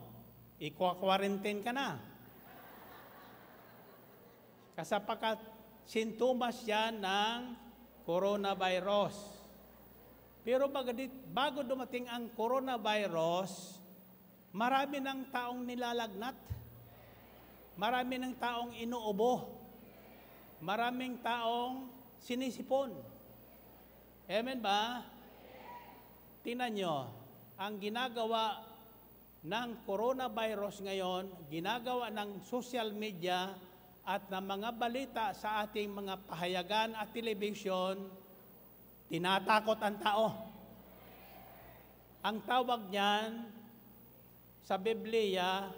Ikwa-quarantine ka na. Kasapakat sintomas yan ng coronavirus. Pero bago dumating ang coronavirus, marami ng taong nilalagnat. Marami ng taong inuubo. Maraming taong sinisipon. Amen ba? Tinan nyo, ang ginagawa ng coronavirus ngayon, ginagawa ng social media, at ng mga balita sa ating mga pahayagan at telebisyon, tinatakot ang tao. Ang tawag niyan, Sa Biblia,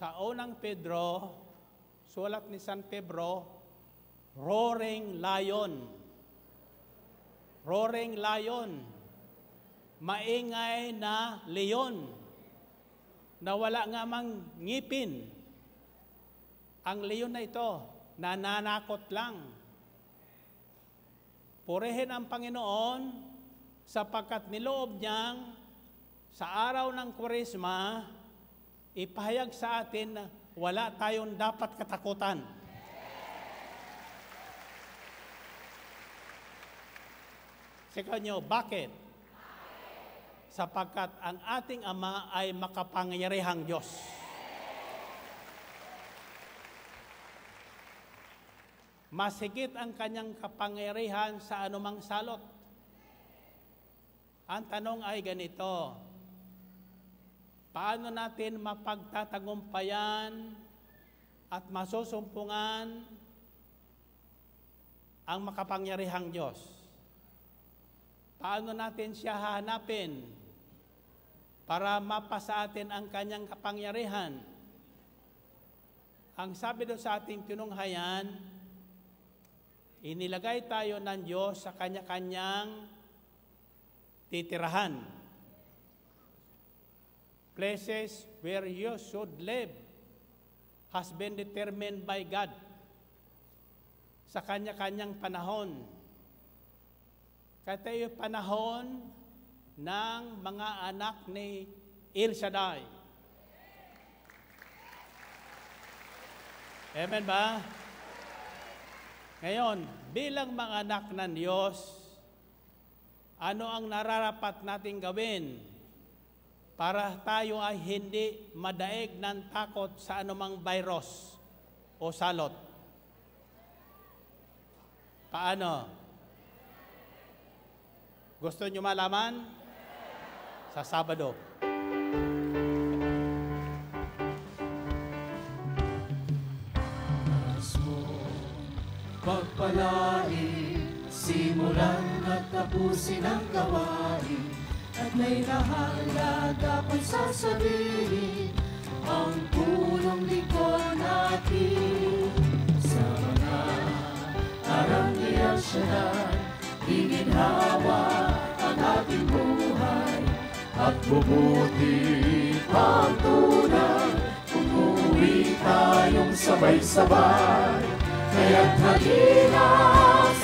sa unang Pedro, sulat ni San Pedro, roaring lion. Roaring lion. Maingay na leon na wala nga mang ngipin. Ang leon na ito, nananakot lang. Purihin ang Panginoon sapagkat niloob niyang sa araw ng Kurisma, ipahayag sa atin na wala tayong dapat katakutan. Sika nyo, bakit? Sapagkat ang ating Ama ay makapangyarihang Diyos. Masigit ang kanyang kapangyarihan sa anumang salot. Ang tanong ay ganito, paano natin mapagtatagumpayan at masusumpungan ang makapangyarihang Diyos? Paano natin siya hahanapin para mapasa atin ang kanyang kapangyarihan? Ang sabi doon sa ating tinunghayan, inilagay tayo ng Diyos sa kanya-kanyang titirahan. Places where you should live has been determined by God sa kanya-kanyang panahon. Kaya tayo panahon ng mga anak ni El Shaddai. Amen ba? Ngayon, bilang mga anak ng Diyos, ano ang nararapat nating gawin para tayo ay hindi madaig ng takot sa anumang virus o salot? Paano? Gusto nyo malaman? Sa Sabado. Pagpalain, simulan at tapusin ang gawain At may nahalaga pang sasabihin Ang punong lingkod natin Sa mga karangyang siya Iginhawa ang ating buhay At bubuti ang tunay Umuwi tayong sabay-sabay Kaya't halina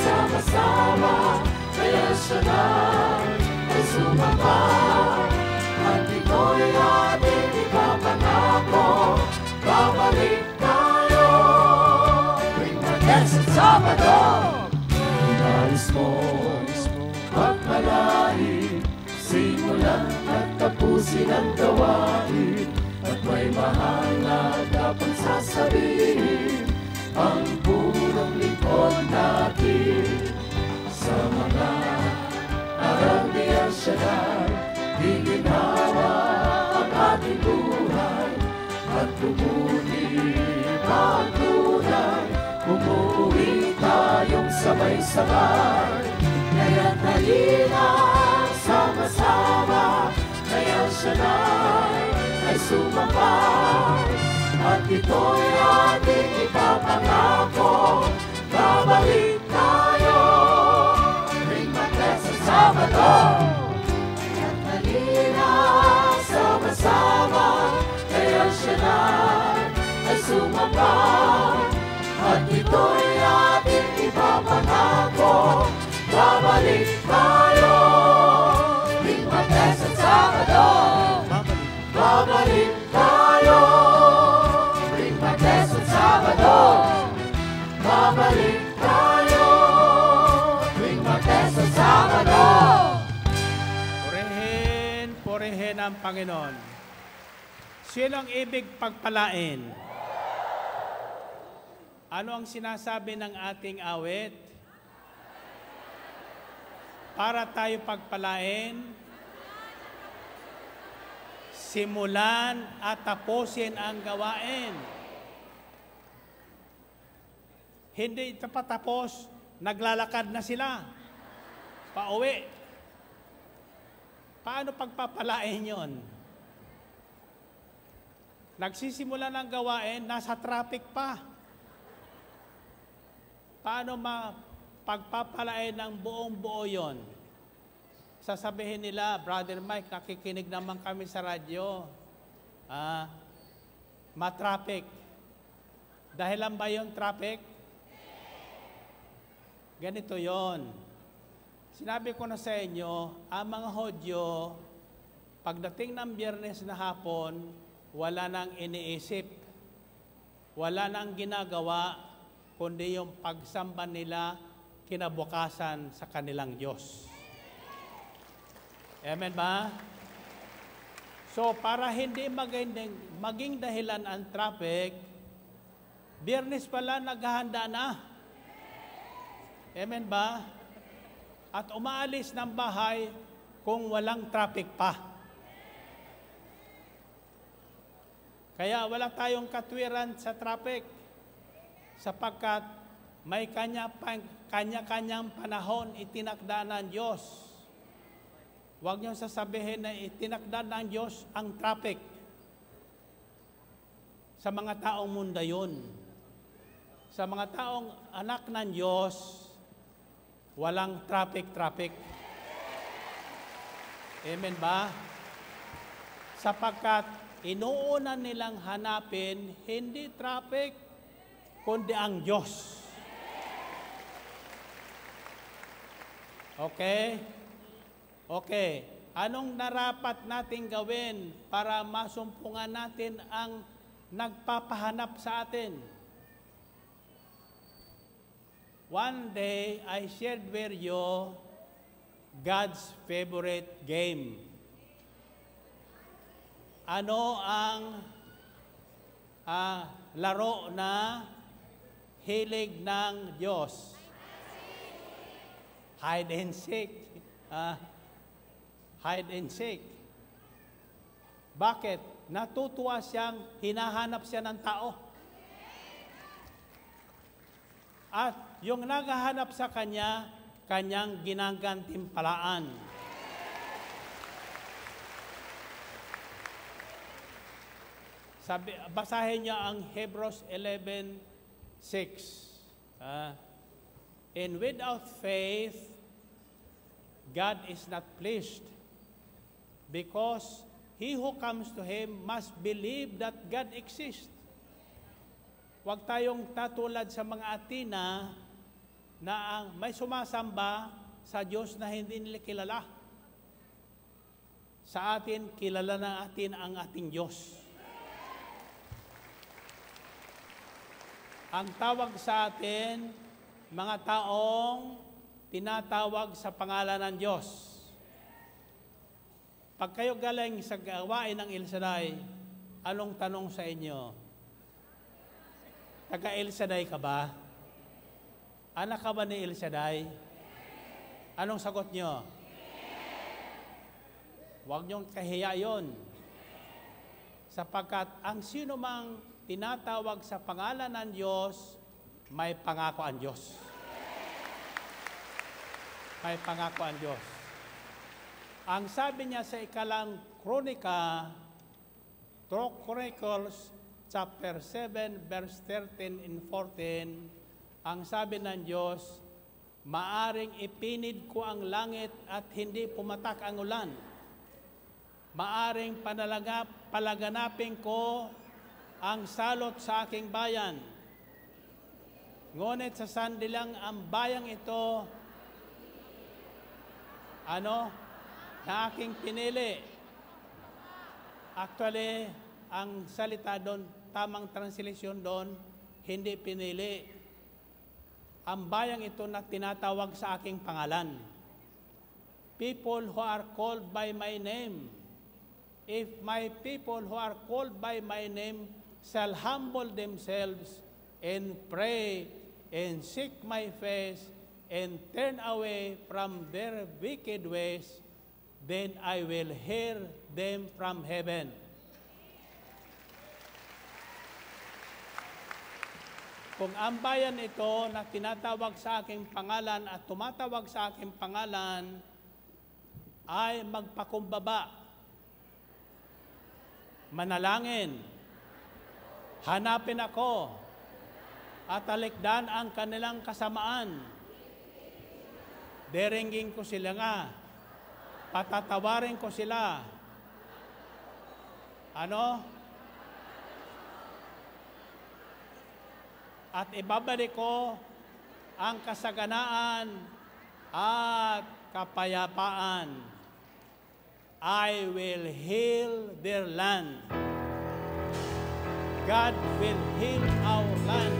sama-sama Kaya siya na ay sumabay At ito'y ating ipapangako Babalik tayo. Tuwing Sabado Nais mo tapusin ang gawain At may mahalaga pang sasabihin ang purong lingkod natin. Sa mga arangdiang siya'y higinawa ang ating buhay. At bumuti pagtunay umuwi tayong sabay-sabay. Kaya halina sama-sama na ay sumabay. At ito'y ating ipapangako Babalik tayo. Tuwing Martes at Sabado. Kaya't halina sama-sama. Kaya siya na ay sumabay. At ito'y ating ipapangako Babalik tayo. at Sabado Babalik tayo Tuwing Martes at Sabado Babalik tayo Tuwing Martes at Sabado Purihin, purihin ang Panginoon. Sino ang ibig pagpalain? Ano ang sinasabi ng ating awit? Para tayo pagpalain, simulan at tapusin ang gawain. Hindi ito patapos, naglalakad na sila. Pauwi. Paano pagpapalain yon? nagsisimula ng gawain, nasa traffic pa. Paano ma pagpapalain ng buong buo yon? Sasabihin nila, Brother Mike, nakikinig naman kami sa radyo. Ah, ma-traffic. Dahilan ba yung traffic? Ganito yon. Sinabi ko na sa inyo, ang mga Hodyo, pagdating ng biyernes na hapon, wala nang iniisip, wala nang ginagawa, kundi yung pagsamba nila kinabukasan sa kanilang Diyos. Amen ba? So, para hindi maging, maging dahilan ang traffic, biyernes pala naghahanda na. Amen ba? At umaalis ng bahay kung walang traffic pa. Kaya wala tayong katwiran sa traffic sapagkat may kanya kanya-kanyang panahon itinakda ng Diyos. Huwag niyong sasabihin na itinakda ng Diyos ang traffic. Sa mga taong munda yun. Sa mga taong anak ng Diyos, walang traffic-traffic. Amen ba? Sapagkat inuuna nilang hanapin hindi traffic, kundi ang Diyos. Okay? Okay. Anong narapat nating gawin para masumpungan natin ang nagpapahanap sa atin? One day, I shared with you God's favorite game. Ano ang uh, laro na hilig ng Diyos? Hide and seek. Uh, hide and seek. Bakit? Natutuwa siyang hinahanap siya ng tao. At yung naghahanap sa kanya, kanyang ginagantimpalaan. Sabi, basahin niya ang Hebrews 11:6. Uh, and without faith, God is not pleased because he who comes to Him must believe that God exists. Huwag tayong tatulad sa mga Atina na may sumasamba sa Diyos na hindi nila kilala. Sa atin, kilala na atin ang ating Diyos. Ang tawag sa atin, mga taong tinatawag sa pangalan ng Diyos. Pag kayo galing sa gawain ng El anong tanong sa inyo? Taga El ka ba? Anak ka ba ni El? Anong sagot nyo? Huwag niyong kahiya yon. Sapagkat ang sino mang tinatawag sa pangalan ng Diyos, may pangako ang Diyos. May pangako ang Diyos. Ang sabi niya sa ikalang kronika, Chronicles chapter 7 verse 13 and 14, ang sabi ng Diyos, maaring ipinid ko ang langit at hindi pumatak ang ulan. Maaring panalagap, palaganapin ko ang salot sa aking bayan. Ngunit sa sandilang ang bayang ito, ano, na aking pinili. Actually, ang salita doon, tamang translation doon, hindi pinili. Ang bayang ito na tinatawag sa aking pangalan. People who are called by my name. If my people who are called by my name shall humble themselves and pray and seek my face and turn away from their wicked ways, then I will hear them from heaven. Kung ang bayan ito na tinatawag sa aking pangalan at tumatawag sa aking pangalan ay magpakumbaba, manalangin, Hanapin ako at talikdan ang kanilang kasamaan. Derenggin ko sila nga. Patatawarin ko sila. Ano? At ibabalik ko ang kasaganaan at kapayapaan. I will heal their land. God will heal our land.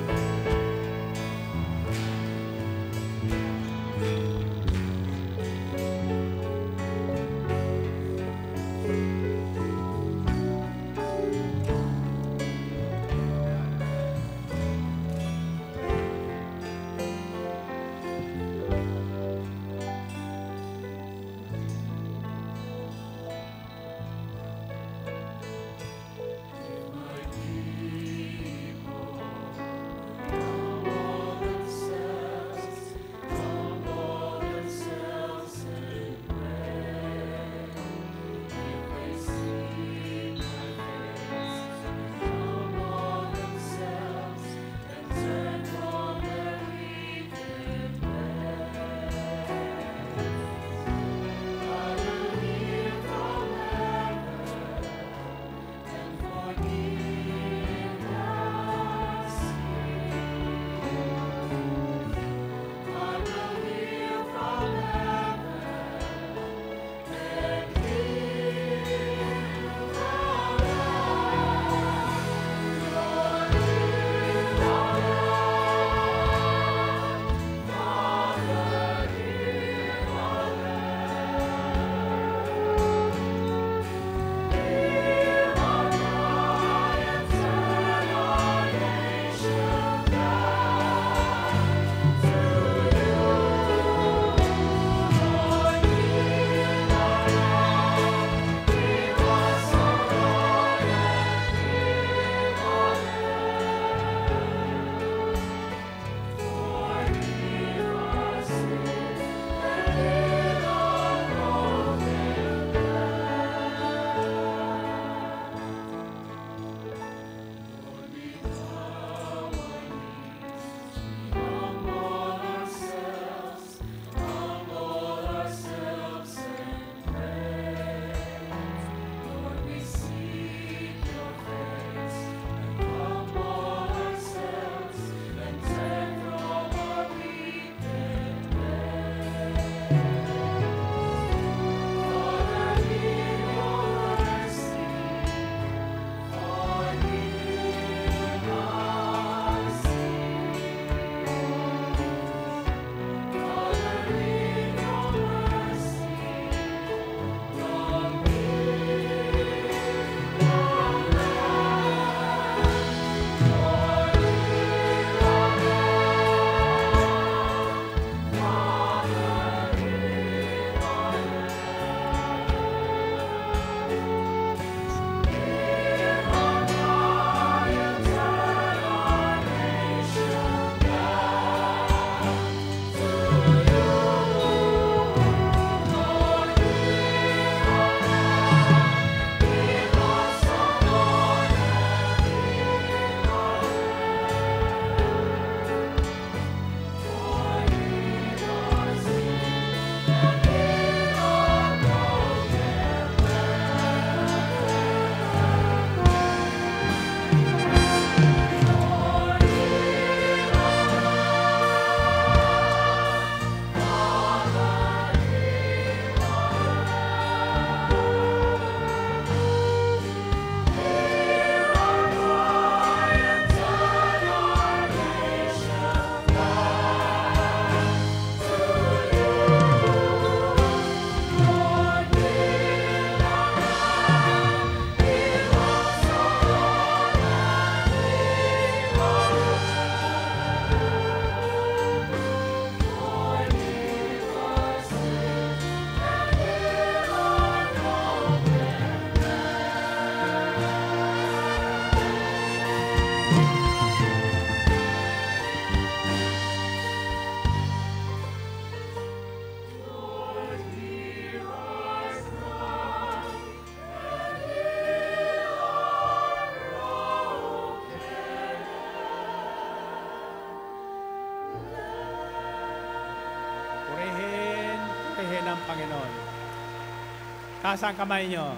Taas ang kamay nyo.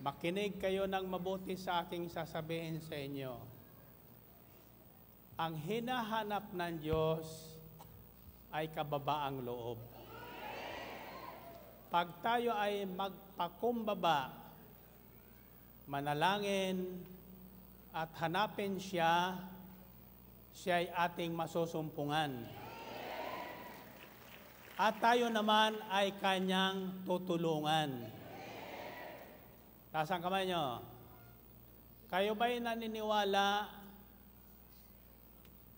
Makinig kayo ng mabuti sa aking sasabihin sa inyo. Ang hinahanap ng Diyos ay kababaang loob. Pag tayo ay magpakumbaba, manalangin, at hanapin siya, siya ay ating masusumpungan. At tayo naman ay kanyang tutulungan. Taas ang kamay nyo. Kayo ba'y naniniwala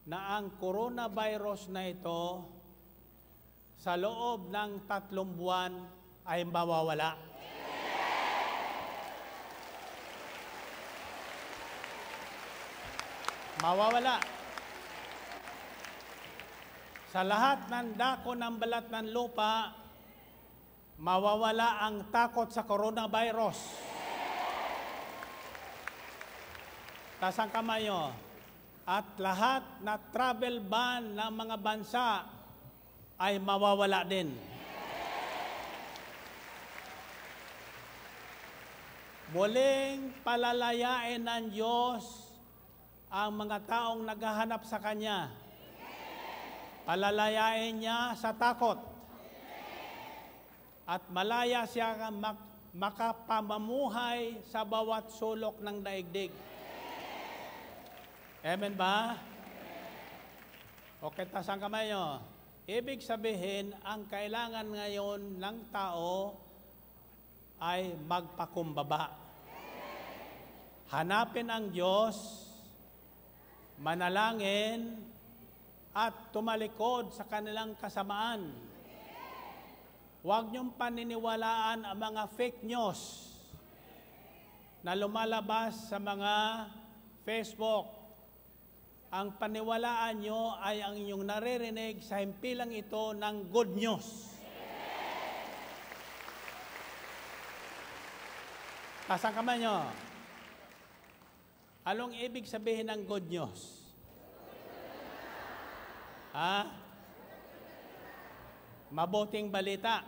na ang coronavirus na ito sa loob ng tatlong buwan ay mawawala? Mawawala. Sa lahat ng dako ng balat ng lupa, mawawala ang takot sa coronavirus. Taas ang kamay nyo. At lahat na travel ban ng mga bansa ay mawawala din. Muling palalayain ng Diyos ang mga taong naghahanap sa Kanya. Palalayain niya sa takot. At malaya siya mak- makapamamuhay sa bawat sulok ng daigdig. Amen ba? Okay, taas ang kamay nyo. Ibig sabihin, ang kailangan ngayon ng tao ay magpakumbaba. Hanapin ang Diyos, manalangin, at tumalikod sa kanilang kasamaan. Huwag niyong paniniwalaan ang mga fake news na lumalabas sa mga Facebook. Ang paniwalaan nyo ay ang inyong naririnig sa himpilang ito ng good news. Tasang kamay nyo. Anong ibig sabihin ng good news? Ha? Mabuting balita.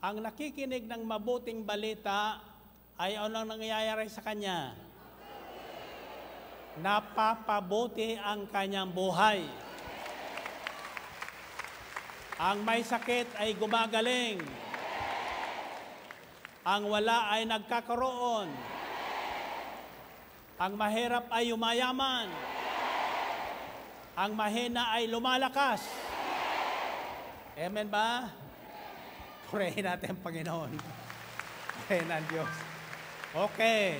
Ang nakikinig ng mabuting balita ay anong nangyayari sa kanya? Napapabuti ang kanyang buhay. Ang may sakit ay gumagaling. Ang wala ay nagkakaroon. Ang mahirap ay yumayaman. Ang mahina ay lumalakas. Amen ba? Pray natin, Panginoon. Pray ng Diyos. Okay.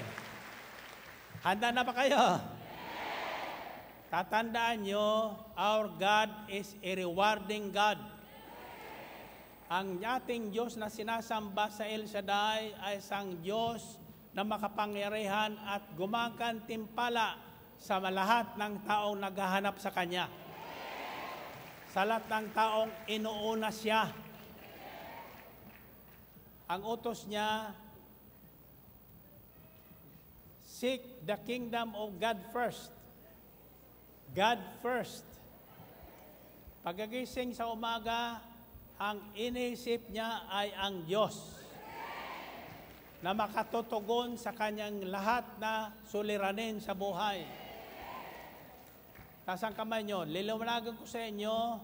Handa na ba kayo? Tatandaan nyo, our God is a rewarding God. Ang ating Diyos na sinasamba sa El Shaddai ay isang Diyos na makapangyarihan at gumagantimpala sa lahat ng taong naghahanap sa Kanya. Sa lahat ng taong inuuna siya. Ang utos niya, seek the kingdom of God first. God first. Pagagising sa umaga, ang inisip niya ay ang Diyos na makatutugon sa kanyang lahat na suliranin sa buhay. Tasang kamay nyo, liliwanagan ko sa inyo,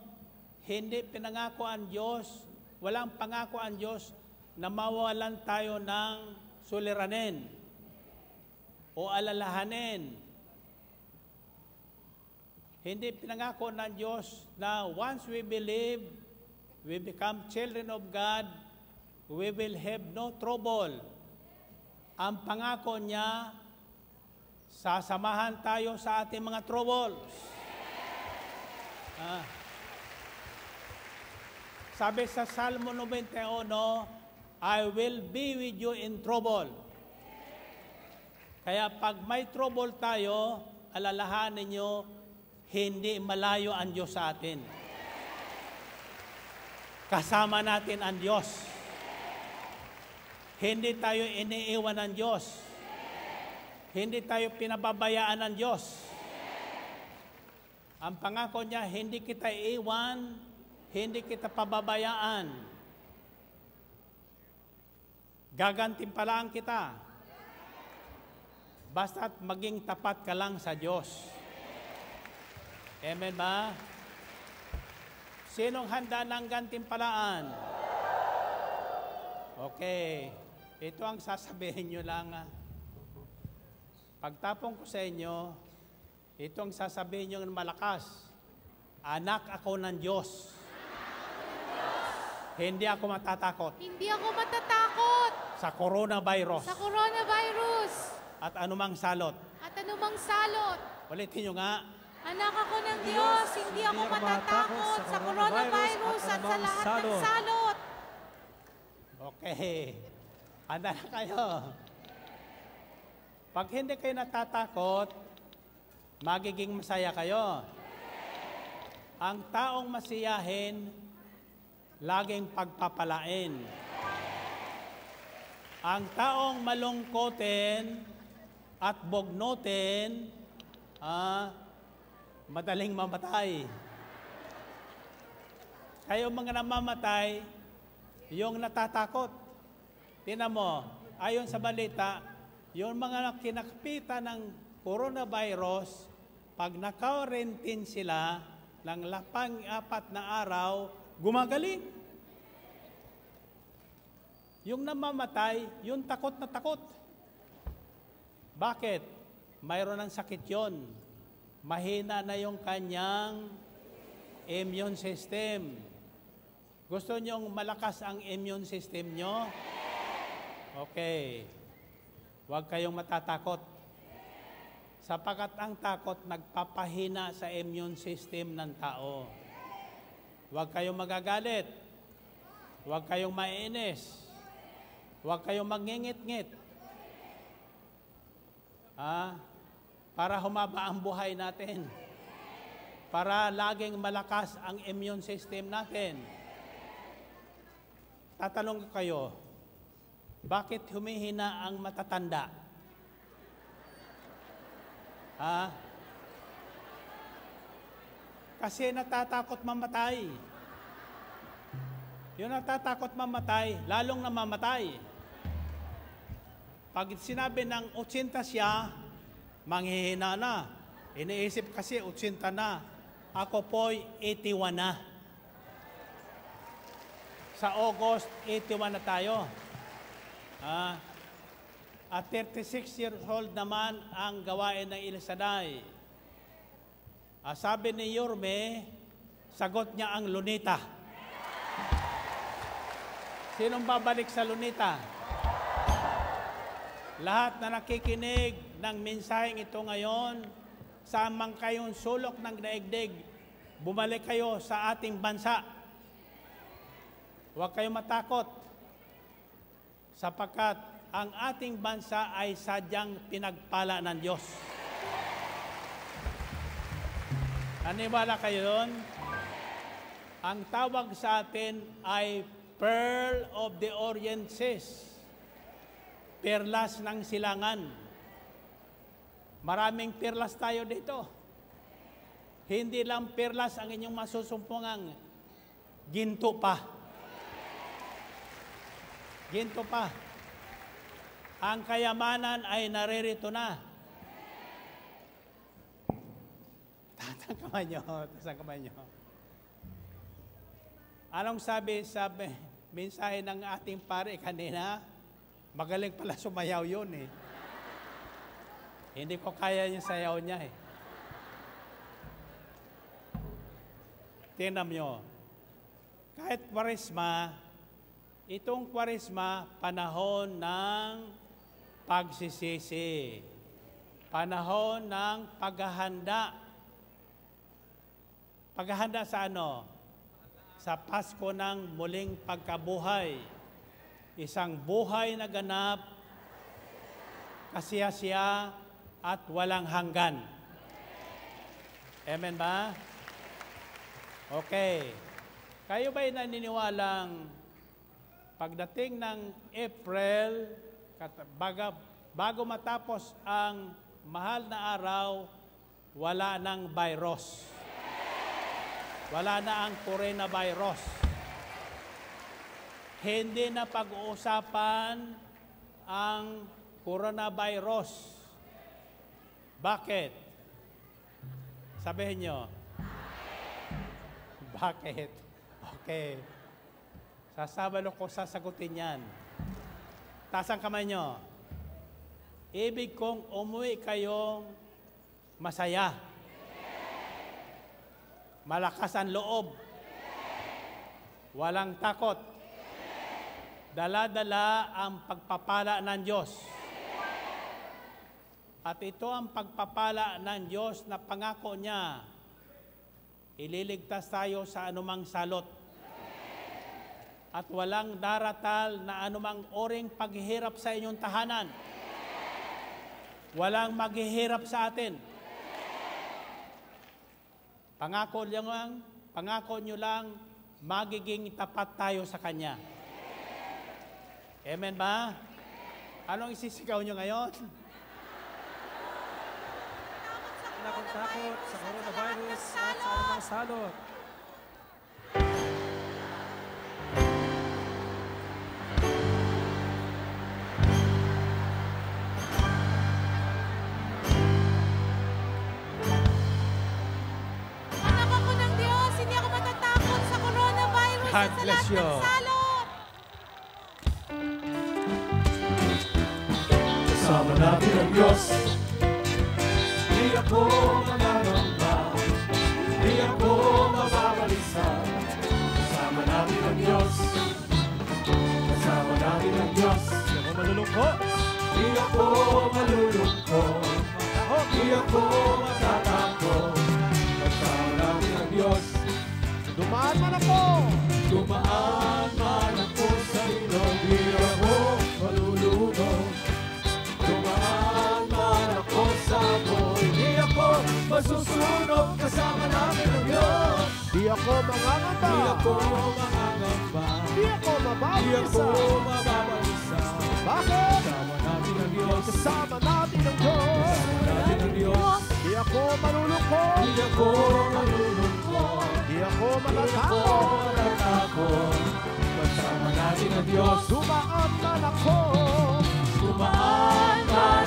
hindi pinangako ang Diyos, walang pangako ang Diyos na mawalan tayo ng suliranin o alalahanin. Hindi pinangako ng Diyos na once we believe, we become children of God, we will have no trouble. Ang pangako niya, sasamahan tayo sa ating mga troubles. Ah. Sabi sa Salmo 91, I will be with you in trouble. Kaya pag may trouble tayo, alalahanin nyo, hindi malayo ang Diyos sa atin. Kasama natin ang Diyos. Hindi tayo iniiwan ng Diyos. Hindi tayo pinababayaan ng Diyos. Ang pangako niya, hindi kita iiwan, hindi kita pababayaan. Gagantimpalaan kita. Basta't maging tapat ka lang sa Diyos. Amen ba? Sinong handa ng gantimpalaan? Okay. Ito ang sasabihin nyo lang. ah. Pagtapong ko sa inyo, ito ang sasabihin nyo ng malakas. Anak ako ng Diyos. Hindi ako matatakot Hindi ako matatakot sa coronavirus sa coronavirus at anumang salot. at anumang salot. Ulitin nyo nga, Anak ako ng Diyos, hindi ako matatakot sa coronavirus at sa lahat ng salot. Okay. Handa na kayo. Pag hindi kayo natatakot, magiging masaya kayo. Ang taong masiyahin, laging pagpapalain. Ang taong malungkotin at bognotin, ah, madaling mamatay. Kayo mga namamatay, yung natatakot. Tinan mo, ayon sa balita, yung mga kinakpita ng coronavirus, pag naka-quarantine sila ng lapang apat na araw, gumagaling. Yung namamatay, yung takot na takot. Bakit? Mayroon ng sakit yon. Mahina na yung kanyang immune system. Gusto nyong malakas ang immune system nyo? Okay. Huwag kayong matatakot. Sapagat ang takot nagpapahina sa immune system ng tao. Huwag kayong magagalit. Huwag kayong mainis. Huwag kayong mangingit-ngit. Ah, para humaba ang buhay natin. Para laging malakas ang immune system natin. Tatanong ko kayo, bakit humihina ang matatanda? Ha? Kasi natatakot mamatay. Yung natatakot mamatay, lalong namamatay. Pag sinabi ng 80 siya, manghihina na. Iniisip kasi 80 na. Ako po'y 81 na. Sa August, 81 na tayo. Ah, at 36 years old naman ang gawain ng Ilisaday. Ah, sabi ni Yorme, sagot niya ang lunita. Sinong babalik sa lunita? Lahat na nakikinig ng mensaheng ito ngayon, saan man kayong sulok ng daigdig, bumalik kayo sa ating bansa. Huwag kayong matakot sapagkat ang ating bansa ay sadyang pinagpala ng Diyos. Naniwala kayo doon? Ang tawag sa atin ay Pearl of the Orient Seas. Perlas ng silangan. Maraming perlas tayo dito. Hindi lang perlas ang inyong masusumpungang ginto pa. Ginto pa. Ang kayamanan ay naririto na. Taas ang kamay nyo. Taas kamay nyo. Anong sabi sa me- mensahe ng ating pare kanina? Magaling pala sumayaw yun eh. Hindi ko kaya yung sayaw niya eh. Tingnan nyo. Kahit kwaresma, itong kwaresma, panahon ng pagsisisi. Panahon ng paghahanda. Paghahanda sa ano? Sa Pasko ng muling pagkabuhay. Isang buhay na ganap, kasiyasiya at walang hanggan. Amen ba? Okay. Kayo ba'y naniniwalang pagdating ng April, baga, bago matapos ang mahal na araw, wala ng virus? Wala na ang coronavirus. Hindi na pag-uusapan ang coronavirus. Bakit? Sabihin nyo. Bakit? Okay. Sasabalo ko sasagutin yan. Taas ang kamay nyo. Ibig kong umuwi kayong masaya. Malakas ang loob. Walang takot. Dala-dala ang pagpapala ng Diyos. At ito ang pagpapala ng Diyos na pangako niya. Ililigtas tayo sa anumang salot. At walang daratal na anumang oring paghihirap sa inyong tahanan. Walang maghihirap sa atin. Pangako niyo lang, pangako niyo lang, magiging tapat tayo sa Kanya. Amen ba? Anong isisigaw niyo ngayon? Takot sa coronavirus at sa anumang salot. God bless you. Kasama natin ang Diyos. Di ako mananamba Di ako mababalisa. Kasama natin ang Diyos. Kasama natin ang Diyos. Di ako malulungkot. Di ako malulungkot. Di ako matatakot Kasama natin ang Diyos. Dumaan man ako. Dumaan man sa ilog Di ako malulunod Dumaan sa apoy Di ako masusunog Kasama namin ang Diyos Di ako mangangamba. Di ako mangangamba Di ako Bakit? Kasama natin ang Diyos Kasama natin ang Diyos. Kasama natin ang Diyos. Di ako malulungkot Di ako matatakot Kasama natin ang Diyos. Tumaan man ako. Tumaan man